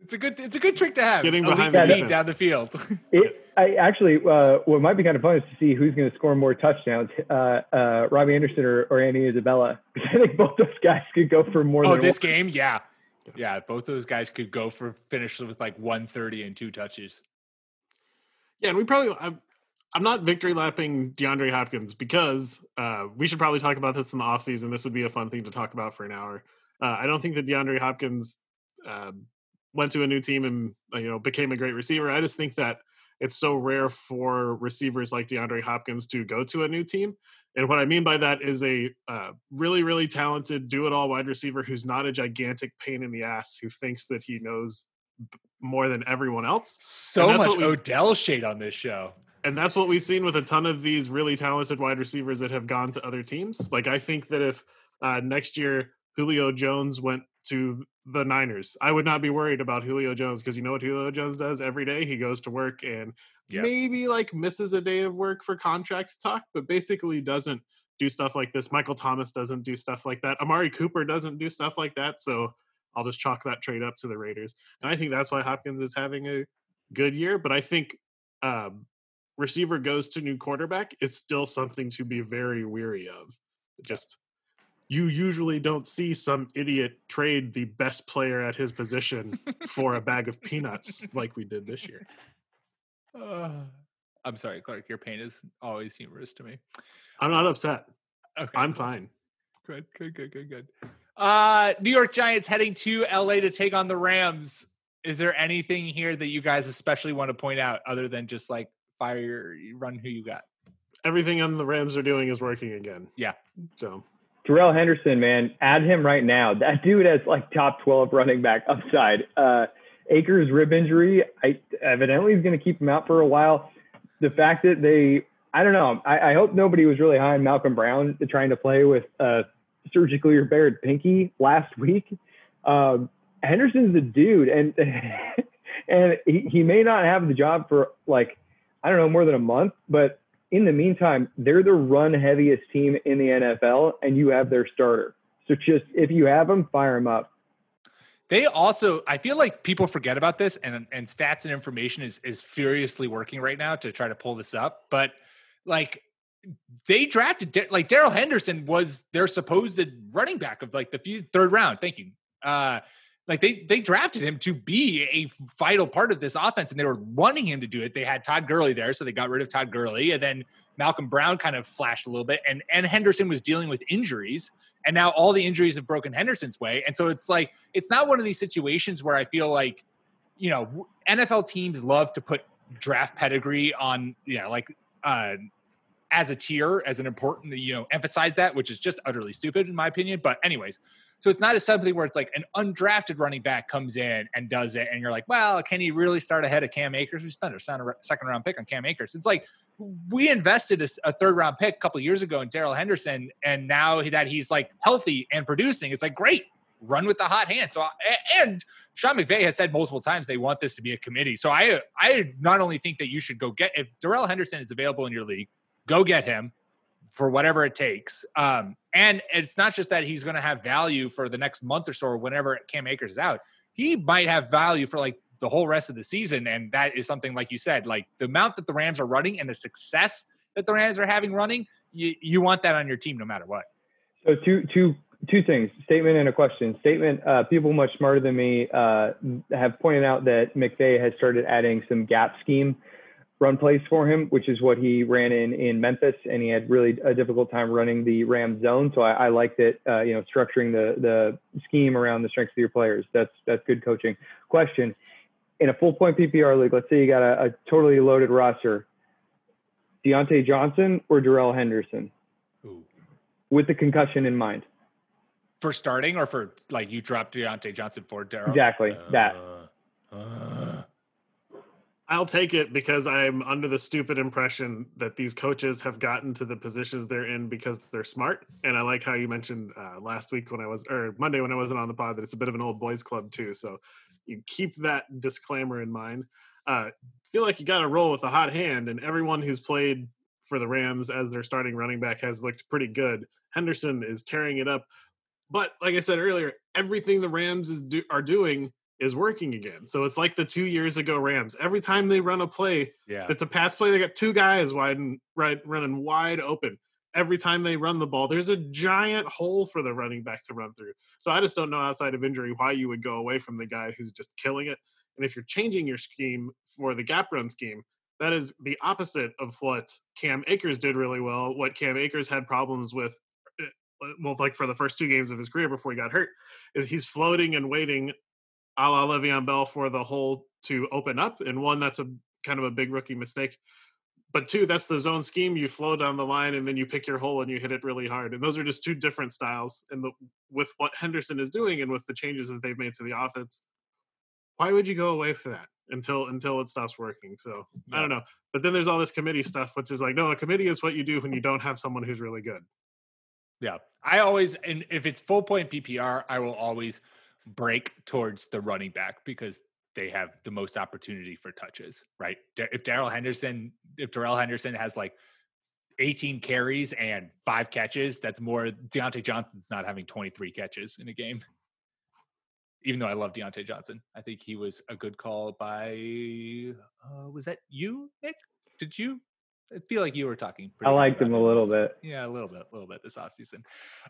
It's a good it's a good trick to have. Getting Elite behind the defense. down the field. It, I actually, uh, what might be kind of fun is to see who's going to score more touchdowns, uh, uh, Robbie Anderson or, or Andy Isabella. Because I think both those guys could go for more oh, than this one. game, yeah. Yeah, both those guys could go for finish with like 130 and two touches. Yeah, and we probably. I'm, not victory lapping DeAndre Hopkins because uh, we should probably talk about this in the offseason. This would be a fun thing to talk about for an hour. Uh, I don't think that DeAndre Hopkins uh, went to a new team and uh, you know became a great receiver. I just think that it's so rare for receivers like DeAndre Hopkins to go to a new team. And what I mean by that is a uh, really, really talented do it all wide receiver who's not a gigantic pain in the ass who thinks that he knows b- more than everyone else. So much Odell shade on this show. And that's what we've seen with a ton of these really talented wide receivers that have gone to other teams. Like I think that if uh, next year Julio Jones went to the Niners, I would not be worried about Julio Jones because you know what Julio Jones does every day? He goes to work and Yeah. maybe like misses a day of work for contracts talk, but basically doesn't do stuff like this. Michael Thomas doesn't do stuff like that. Amari Cooper doesn't do stuff like that. So I'll just chalk that trade up to the Raiders. And I think that's why Hopkins is having a good year. But I think um, receiver goes to new quarterback is still something to be very weary of. Just you usually don't see some idiot trade the best player at his position for a bag of peanuts like we did this year. Uh, I'm sorry, Clark. Your pain is always humorous to me. I'm not upset. Okay, I'm fine. good, good, good, good, good. Uh, New York Giants heading to LA to take on the Rams. Is there anything here that you guys especially want to point out other than just like fire, run who you got? everything on the Rams are doing is working again. Yeah. So Darrell Henderson, man, add him right now. That dude has like top 12 running back upside. Uh, Akers rib injury, I evidently is going to keep him out for a while. The fact that they, I don't know, I, I hope nobody was really high on Malcolm Brown trying to play with a surgically repaired pinky last week. Um, Henderson's the dude, and and he, he may not have the job for like I don't know more than a month, but in the meantime, they're the run heaviest team in the NFL, and you have their starter. So just if you have them, fire them up. They also, I feel like people forget about this, and and stats and information is is furiously working right now to try to pull this up. But like they drafted like Darrell Henderson was their supposed running back of like the few, third round. Thank you. Uh, like they they drafted him to be a vital part of this offense, and they were wanting him to do it. They had Todd Gurley there, so they got rid of Todd Gurley, and then Malcolm Brown kind of flashed a little bit, and and Henderson was dealing with injuries, and now all the injuries have broken Henderson's way, and so it's like it's not one of these situations where I feel like, you know, NFL teams love to put draft pedigree on, yeah, like uh, as a tier, as an important, you know, emphasize that, which is just utterly stupid in my opinion. But anyways, so it's not a something where it's like an undrafted running back comes in and does it, and you're like, well, can he really start ahead of Cam Akers? We spent a second round pick on Cam Akers. It's like we invested a, third round pick a couple years ago in Darrell Henderson, and now that he's like healthy and producing, it's like great. Run with the hot hand. So, and Sean McVay has said multiple times they want this to be a committee. So, I, I not only think that you should go get if Darrell Henderson is available in your league, go get him for whatever it takes. Um, and it's not just that he's going to have value for the next month or so or whenever Cam Akers is out. He might have value for like the whole rest of the season. And that is something, like you said, like the amount that the Rams are running and the success that the Rams are having running, you, you want that on your team no matter what. So two, two, two things, statement and a question. Statement, uh, people much smarter than me uh, have pointed out that McVay has started adding some gap scheme run plays for him, which is what he ran in in Memphis, and he had really a difficult time running the Ram zone. So I, I liked it, uh, you know, structuring the the scheme around the strengths of your players. That's that's good coaching. Question: In a full point PPR league, let's say you got a, a totally loaded roster, Diontae Johnson or Darrell Henderson, Ooh. with the concussion in mind. For starting, or for like you dropped Diontae Johnson for Darrell? Exactly uh, that. Uh, I'll take it because I'm under the stupid impression that these coaches have gotten to the positions they're in because they're smart. And I like how you mentioned uh, last week when I was, or Monday when I wasn't on the pod, that it's a bit of an old boys club too. So you keep that disclaimer in mind. Uh, feel like you got to roll with a hot hand, and everyone who's played for the Rams as their starting running back has looked pretty good. Henderson is tearing it up. But like I said earlier, everything the Rams is do, are doing is working again. So it's like the two years ago Rams. Every time they run a play, yeah, it's a pass play. They got two guys wide and right running wide open. Every time they run the ball, there's a giant hole for the running back to run through. So I just don't know outside of injury why you would go away from the guy who's just killing it. And if you're changing your scheme for the gap run scheme, that is the opposite of what Cam Akers did really well. What Cam Akers had problems with eh, well, like for the first two games of his career before he got hurt, is he's floating and waiting a la Le'Veon Bell for the hole to open up, and one that's a kind of a big rookie mistake. But two, that's the zone scheme. You flow down the line and then you pick your hole and you hit it really hard. And those are just two different styles. And the, with what Henderson is doing and with the changes that they've made to the offense, why would you go away from that until until it stops working? So yeah. I don't know. But then there's all this committee stuff, which is like, no, a committee is what you do when you don't have someone who's really good. Yeah, I always and if it's full point PPR, I will always break towards the running back because they have the most opportunity for touches, right? If Darrell Henderson, if Darrell Henderson has like 18 carries and five catches, that's more. Diontae Johnson's not having 23 catches in a game. Even though I love Diontae Johnson, I think he was a good call by. Uh, was that you, Nick? Did you I feel like you were talking. I liked him a little bit. Yeah, a little bit, a little bit this offseason.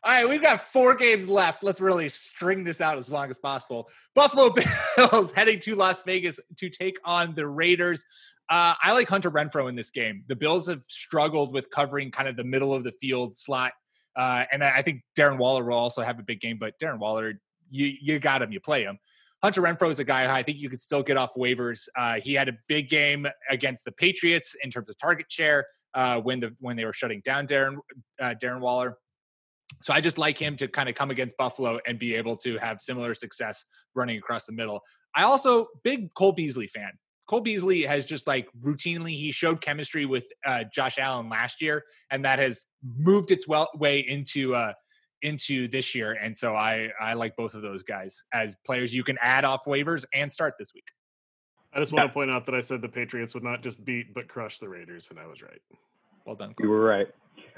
All right, we've got four games left. Let's really string this out as long as possible. Buffalo Bills heading to Las Vegas to take on the Raiders. Uh, I like Hunter Renfrow in this game. The Bills have struggled with covering kind of the middle of the field slot. Uh, and I think Darren Waller will also have a big game, but Darren Waller, you, you got him, you play him. Hunter Renfrow is a guy I think you could still get off waivers. Uh, he had a big game against the Patriots in terms of target share. uh, when the when they were shutting down Darren uh, Darren Waller. So I just like him to kind of come against Buffalo and be able to have similar success running across the middle. I also big Cole Beasley fan. Cole Beasley has just like routinely he showed chemistry with uh, Josh Allen last year, and that has moved its well way into uh, into this year. And so I I like both of those guys as players you can add off waivers and start this week. I just want to point out that I said the Patriots would not just beat but crush the Raiders, and I was right. Well done. You were right.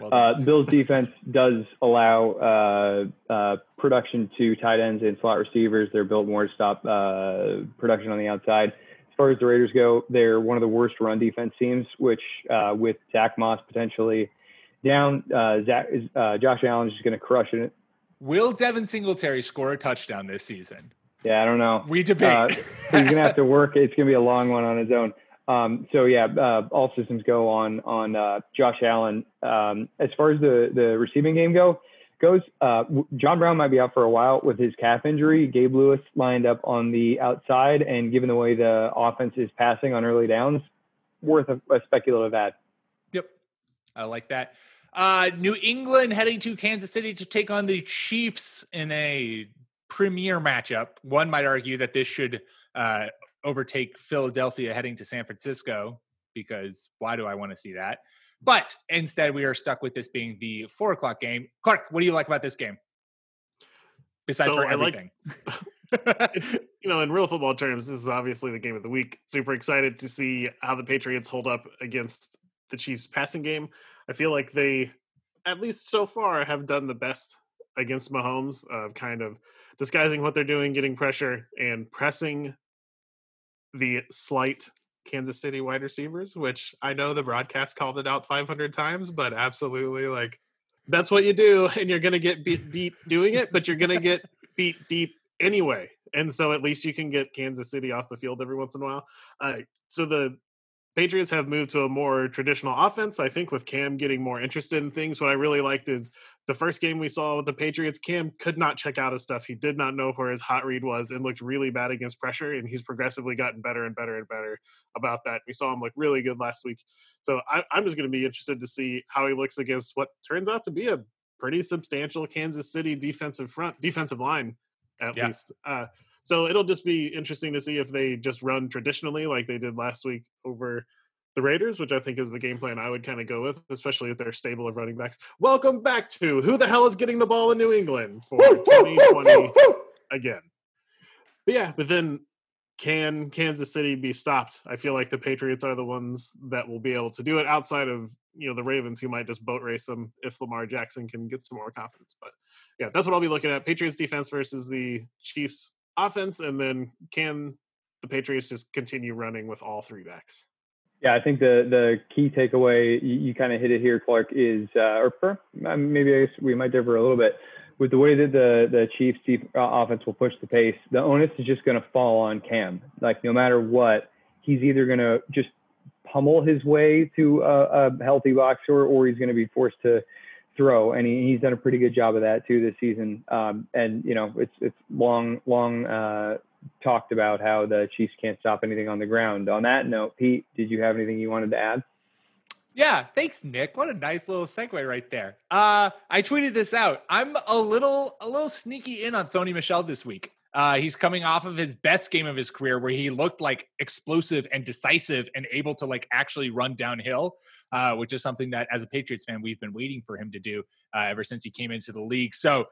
Well Uh. Bill's defense does allow uh, uh, production to tight ends and slot receivers. They're built more to stop uh, production on the outside. As far as the Raiders go, they're one of the worst run defense teams, which uh, with Zach Moss potentially down, uh, Zach, uh, Josh Allen is just going to crush it. Will Devin Singletary score a touchdown this season? Yeah, I don't know. We debate. Uh, he's going to have to work. It's going to be a long one on his own. Um, so yeah, uh, all systems go on on uh, Josh Allen. Um, as far as the the receiving game go goes, uh, John Brown might be out for a while with his calf injury. Gabe Lewis lined up on the outside, and given the way the offense is passing on early downs, worth a, a speculative ad. I like that. Uh, New England heading to Kansas City to take on the Chiefs in a premier matchup. One might argue that this should uh, overtake Philadelphia heading to San Francisco because why do I want to see that? But instead, we are stuck with this being the four o'clock game. Clark, what do you like about this game? Besides So for I like- everything. You know, in real football terms, this is obviously the game of the week. Super excited to see how the Patriots hold up against the Chiefs passing game. I feel like they, at least so far, have done the best against Mahomes of kind of disguising what they're doing, getting pressure, and pressing the slight Kansas City wide receivers, which I know the broadcast called it out 500 times, but absolutely like that's what you do and you're going to get beat deep doing it but you're going to get beat deep anyway and so at least you can get kansas city off the field every once in a while uh, so the patriots have moved to a more traditional offense i think with cam getting more interested in things what i really liked is the first game we saw with the patriots cam could not check out of stuff he did not know where his hot read was and looked really bad against pressure and he's progressively gotten better and better and better about that we saw him look really good last week so I, I'm just going to be interested to see how he looks against what turns out to be a pretty substantial Kansas City defensive front, defensive line, at Yeah. least. Uh, so it'll just be interesting to see if they just run traditionally like they did last week over the Raiders, which I think is the game plan I would kind of go with, especially with their stable of running backs. Welcome back to Who the Hell is Getting the Ball in New England for 2020 again. But yeah, but then can Kansas City be stopped? I feel like the Patriots are the ones that will be able to do it outside of, you know, the Ravens who might just boat race them if Lamar Jackson can get some more confidence. But yeah, that's what I'll be looking at. Patriots defense versus the Chiefs offense and then can the Patriots just continue running with all three backs? Yeah, I think the the key takeaway you, you kind of hit it here, Clark, is uh, or maybe I guess we might differ a little bit with the way that the the Chiefs uh, offense will push the pace. The onus is just going to fall on Cam. Like no matter what, he's either going to just pummel his way to a, a healthy box score, or he's going to be forced to throw, and he, he's done a pretty good job of that too this season. Um, and you know, it's it's long long uh, talked about how the Chiefs can't stop anything on the ground. On that note, Pete, did you have anything you wanted to add? Yeah, thanks, Nick. What a nice little segue right there. Uh, I tweeted this out. I'm a little a little sneaky in on Sony Michel this week. Uh, he's coming off of his best game of his career where he looked like explosive and decisive and able to like actually run downhill, uh, which is something that as a Patriots fan, we've been waiting for him to do uh, ever since he came into the league. So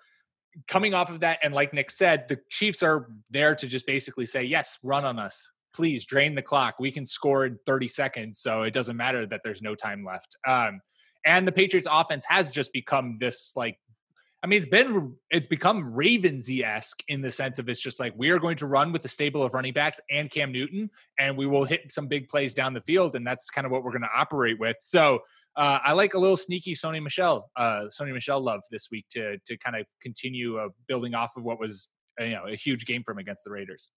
coming off of that, and like Nick said, the Chiefs are there to just basically say, yes, run on us. Please drain the clock. We can score in 30 seconds. So it doesn't matter that there's no time left. Um, and the Patriots offense has just become this like I mean, it's been it's become Ravensy esque in the sense of it's just like we are going to run with the stable of running backs and Cam Newton, and we will hit some big plays down the field, and that's kind of what we're going to operate with. So uh, I like a little sneaky Sony Michel, uh, Sony Michel love this week to to kind of continue uh, building off of what was uh, you know a huge game from against the Raiders.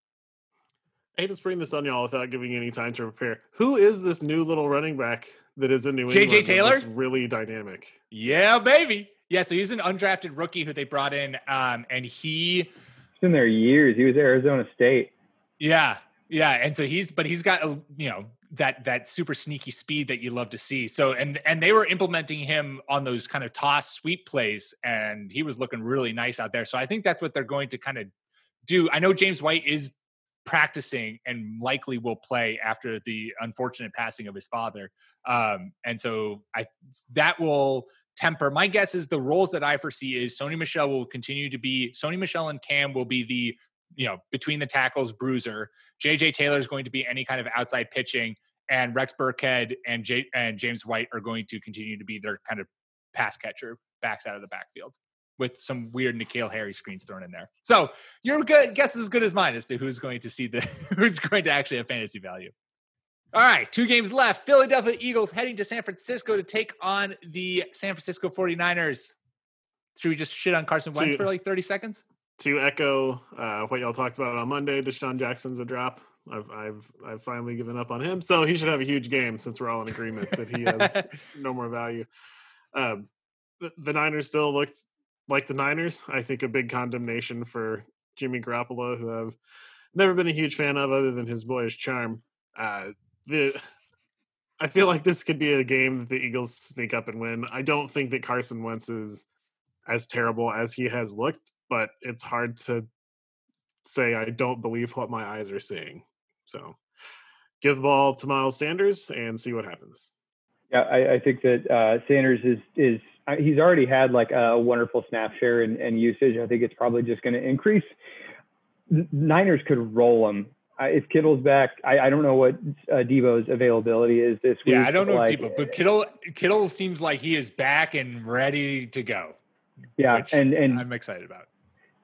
I hate to spring this on y'all without giving any time to prepare. Who is this new little running back that is in New J.J. England? that Taylor? really dynamic. Yeah, baby. Yeah, so he's an undrafted rookie who they brought in, um, and he He's been there years. He was at Arizona State. Yeah, yeah, and so he's, but he's got, a, you know, that that super sneaky speed that you love to see. So and and they were implementing him on those kind of toss sweep plays, and he was looking really nice out there. So I think that's what they're going to kind of do. I know James White is practicing and likely will play after the unfortunate passing of his father. Um, and so I that will temper. My guess is the roles that I foresee is Sony Michel will continue to be Sony Michel and Cam will be the you know between the tackles bruiser. JJ Taylor is going to be any kind of outside pitching, and Rex Burkhead and J- and James White are going to continue to be their kind of pass catcher backs out of the backfield with some weird N'Keal Harry screens thrown in there. So your guess is as good as mine as to who's going to see the who's going to actually have fantasy value. All right, two games left. Philadelphia Eagles heading to San Francisco to take on the San Francisco 49ers. Should we just shit on Carson Wentz for like 30 seconds? To echo uh, what y'all talked about on Monday, DeSean Jackson's a drop. I've I've I've finally given up on him, so he should have a huge game since we're all in agreement that he has no more value. Um, the, the Niners still looked like the Niners, I think a big condemnation for Jimmy Garoppolo, who I've never been a huge fan of, other than his boyish charm. Uh, the I feel like this could be a game that the Eagles sneak up and win. I don't think that Carson Wentz is as terrible as he has looked, but it's hard to say I don't believe what my eyes are seeing. So give the ball to Miles Sanders and see what happens. Yeah, I, I think that uh, Sanders is is he's already had like a wonderful snap share and, and usage. I think it's probably just going to increase. Niners could roll him. if Kittle's back, I, I don't know what uh, Deebo's availability is this week. Yeah, I don't know like, Deebo, but Kittle Kittle seems like he is back and ready to go. Yeah, and and I'm excited about.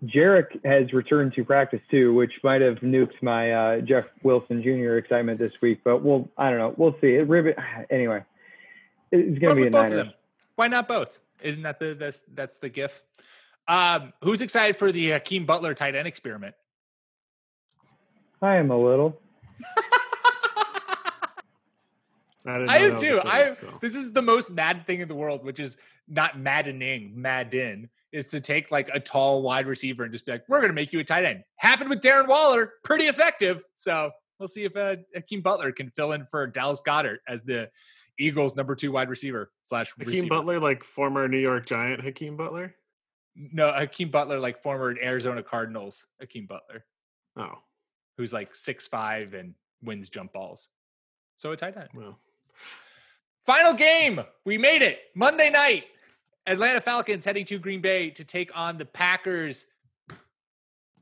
Jerick has returned to practice too, which might have nuked my uh, Jeff Wilson Jr. excitement this week. But we'll, I don't know, we'll see. It anyway. It's going to be a Niners. Why not both? Isn't that the that's that's the gif? Um, who's excited for the Hakeem Butler tight end experiment? I am a little. I, I am too. I so. this is the most mad thing in the world, which is not maddening, madden, is to take like a tall wide receiver and just be like, "We're going to make you a tight end." Happened with Darren Waller, pretty effective. So we'll see if uh, Hakeem Butler can fill in for Dallas Goedert as the Eagles number two wide receiver slash Hakeem receiver. Butler, like former New York Giant Hakeem Butler. No, Hakeem Butler, like former Arizona Cardinals Hakeem Butler. Oh, who's like six five and wins jump balls. So a tight end. Well. Final game. We made it. Monday night. Atlanta Falcons heading to Green Bay to take on the Packers.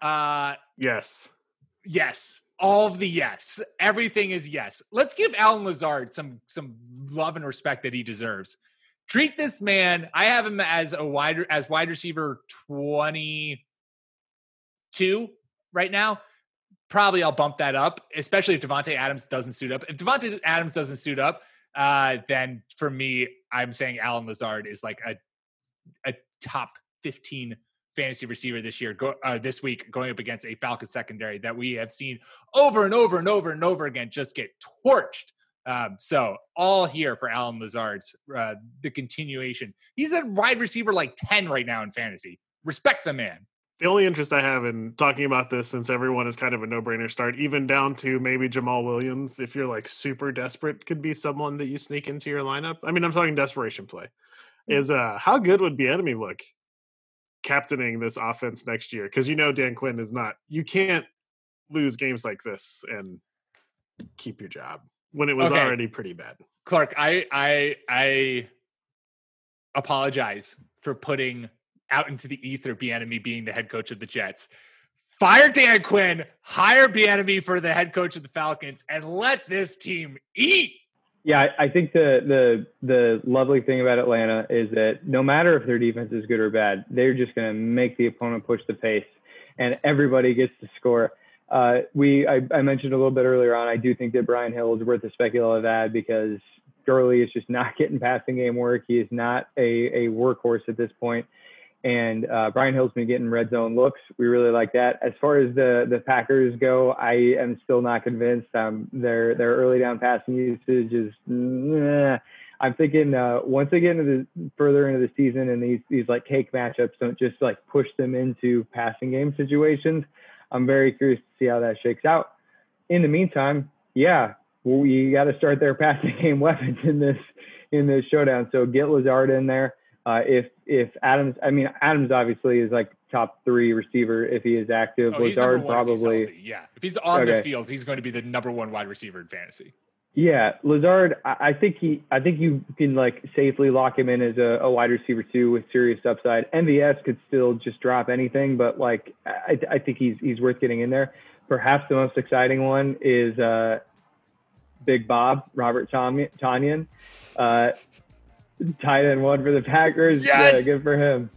Uh yes. Yes all of the yes. Everything is yes. Let's give Allen Lazard some some love and respect that he deserves. Treat this man. I have him as a wide as wide receiver 22 right now. Probably I'll bump that up, especially if Davante Adams doesn't suit up. If Davante Adams doesn't suit up, uh, then for me, I'm saying Allen Lazard is like a a top 15 fantasy receiver this year, go, uh, this week, going up against a Falcon secondary that we have seen over and over and over and over again just get torched. Um, so all here for Allen Lazard's uh, the continuation. He's a wide receiver like ten right now in fantasy. Respect the man. The only interest I have in talking about this, since everyone is kind of a no-brainer start, even down to maybe Jamaal Williams, if you're like super desperate, could be someone that you sneak into your lineup. I mean, I'm talking desperation play. Hmm. Is uh how good would Bieniemy look captaining this offense next year because you know Dan Quinn is not. You can't lose games like this and keep your job when it was okay. already pretty bad. Clark, I I I apologize for putting out into the ether Bieniemy being the head coach of the Jets. Fire Dan Quinn, hire Bieniemy for the head coach of the Falcons, and let this team eat. Yeah, I think the the the lovely thing about Atlanta is that no matter if their defense is good or bad, they're just going to make the opponent push the pace, and everybody gets to score. Uh, we I, I, mentioned a little bit earlier on. I do think that Brian Hill is worth a speculative ad because Gurley is just not getting passing game work. He is not a a workhorse at this point and uh, Brian Hill's been getting red zone looks. We really like that. As far as the the Packers go, I am still not convinced. Um, their their early down passing usage is. I'm thinking uh, once they get into the further into the season and these these like cake matchups don't just like push them into passing game situations. I'm very curious to see how that shakes out. In the meantime, yeah, we got to start their passing game weapons in this in this showdown. So get Lazard in there. Uh, if if Adams, I mean Adams obviously is like top three receiver if he is active. Oh, Lazard probably. yeah. If he's on the field, he's going to be the number one wide receiver in fantasy. Yeah, Lazard. I, think he. I think you can like safely lock him in as a, a wide receiver too with serious upside. MVS could still just drop anything, but like I, I think he's he's worth getting in there. Perhaps the most exciting one is uh, Big Bob Robert Tonyan, uh, tight end one for the Packers. Yeah, good for him.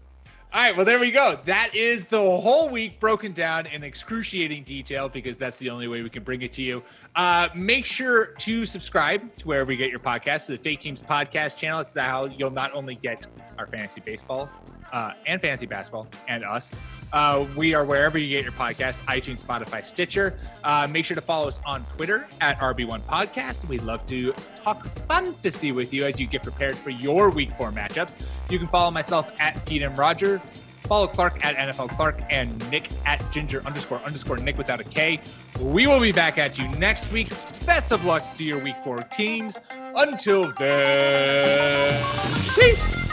All right, well, there we go. That is the whole week broken down in excruciating detail because that's the only way we can bring it to you. Uh, make sure to subscribe to wherever you get your podcast, to the Fake Teams Podcast channel. It's how you'll not only get our fantasy baseball uh, and fantasy basketball and us. Uh, we are wherever you get your podcast iTunes, Spotify, Stitcher. Uh, make sure to follow us on Twitter at RB1 Podcast. We'd love to talk fantasy with you as you get prepared for your week four matchups. You can follow myself at Pete and Roger. Follow Clark at NFL Clark and Nick at Ginger underscore underscore Nick without a K. We will be back at you next week. Best of luck to your week four teams. Until then, peace.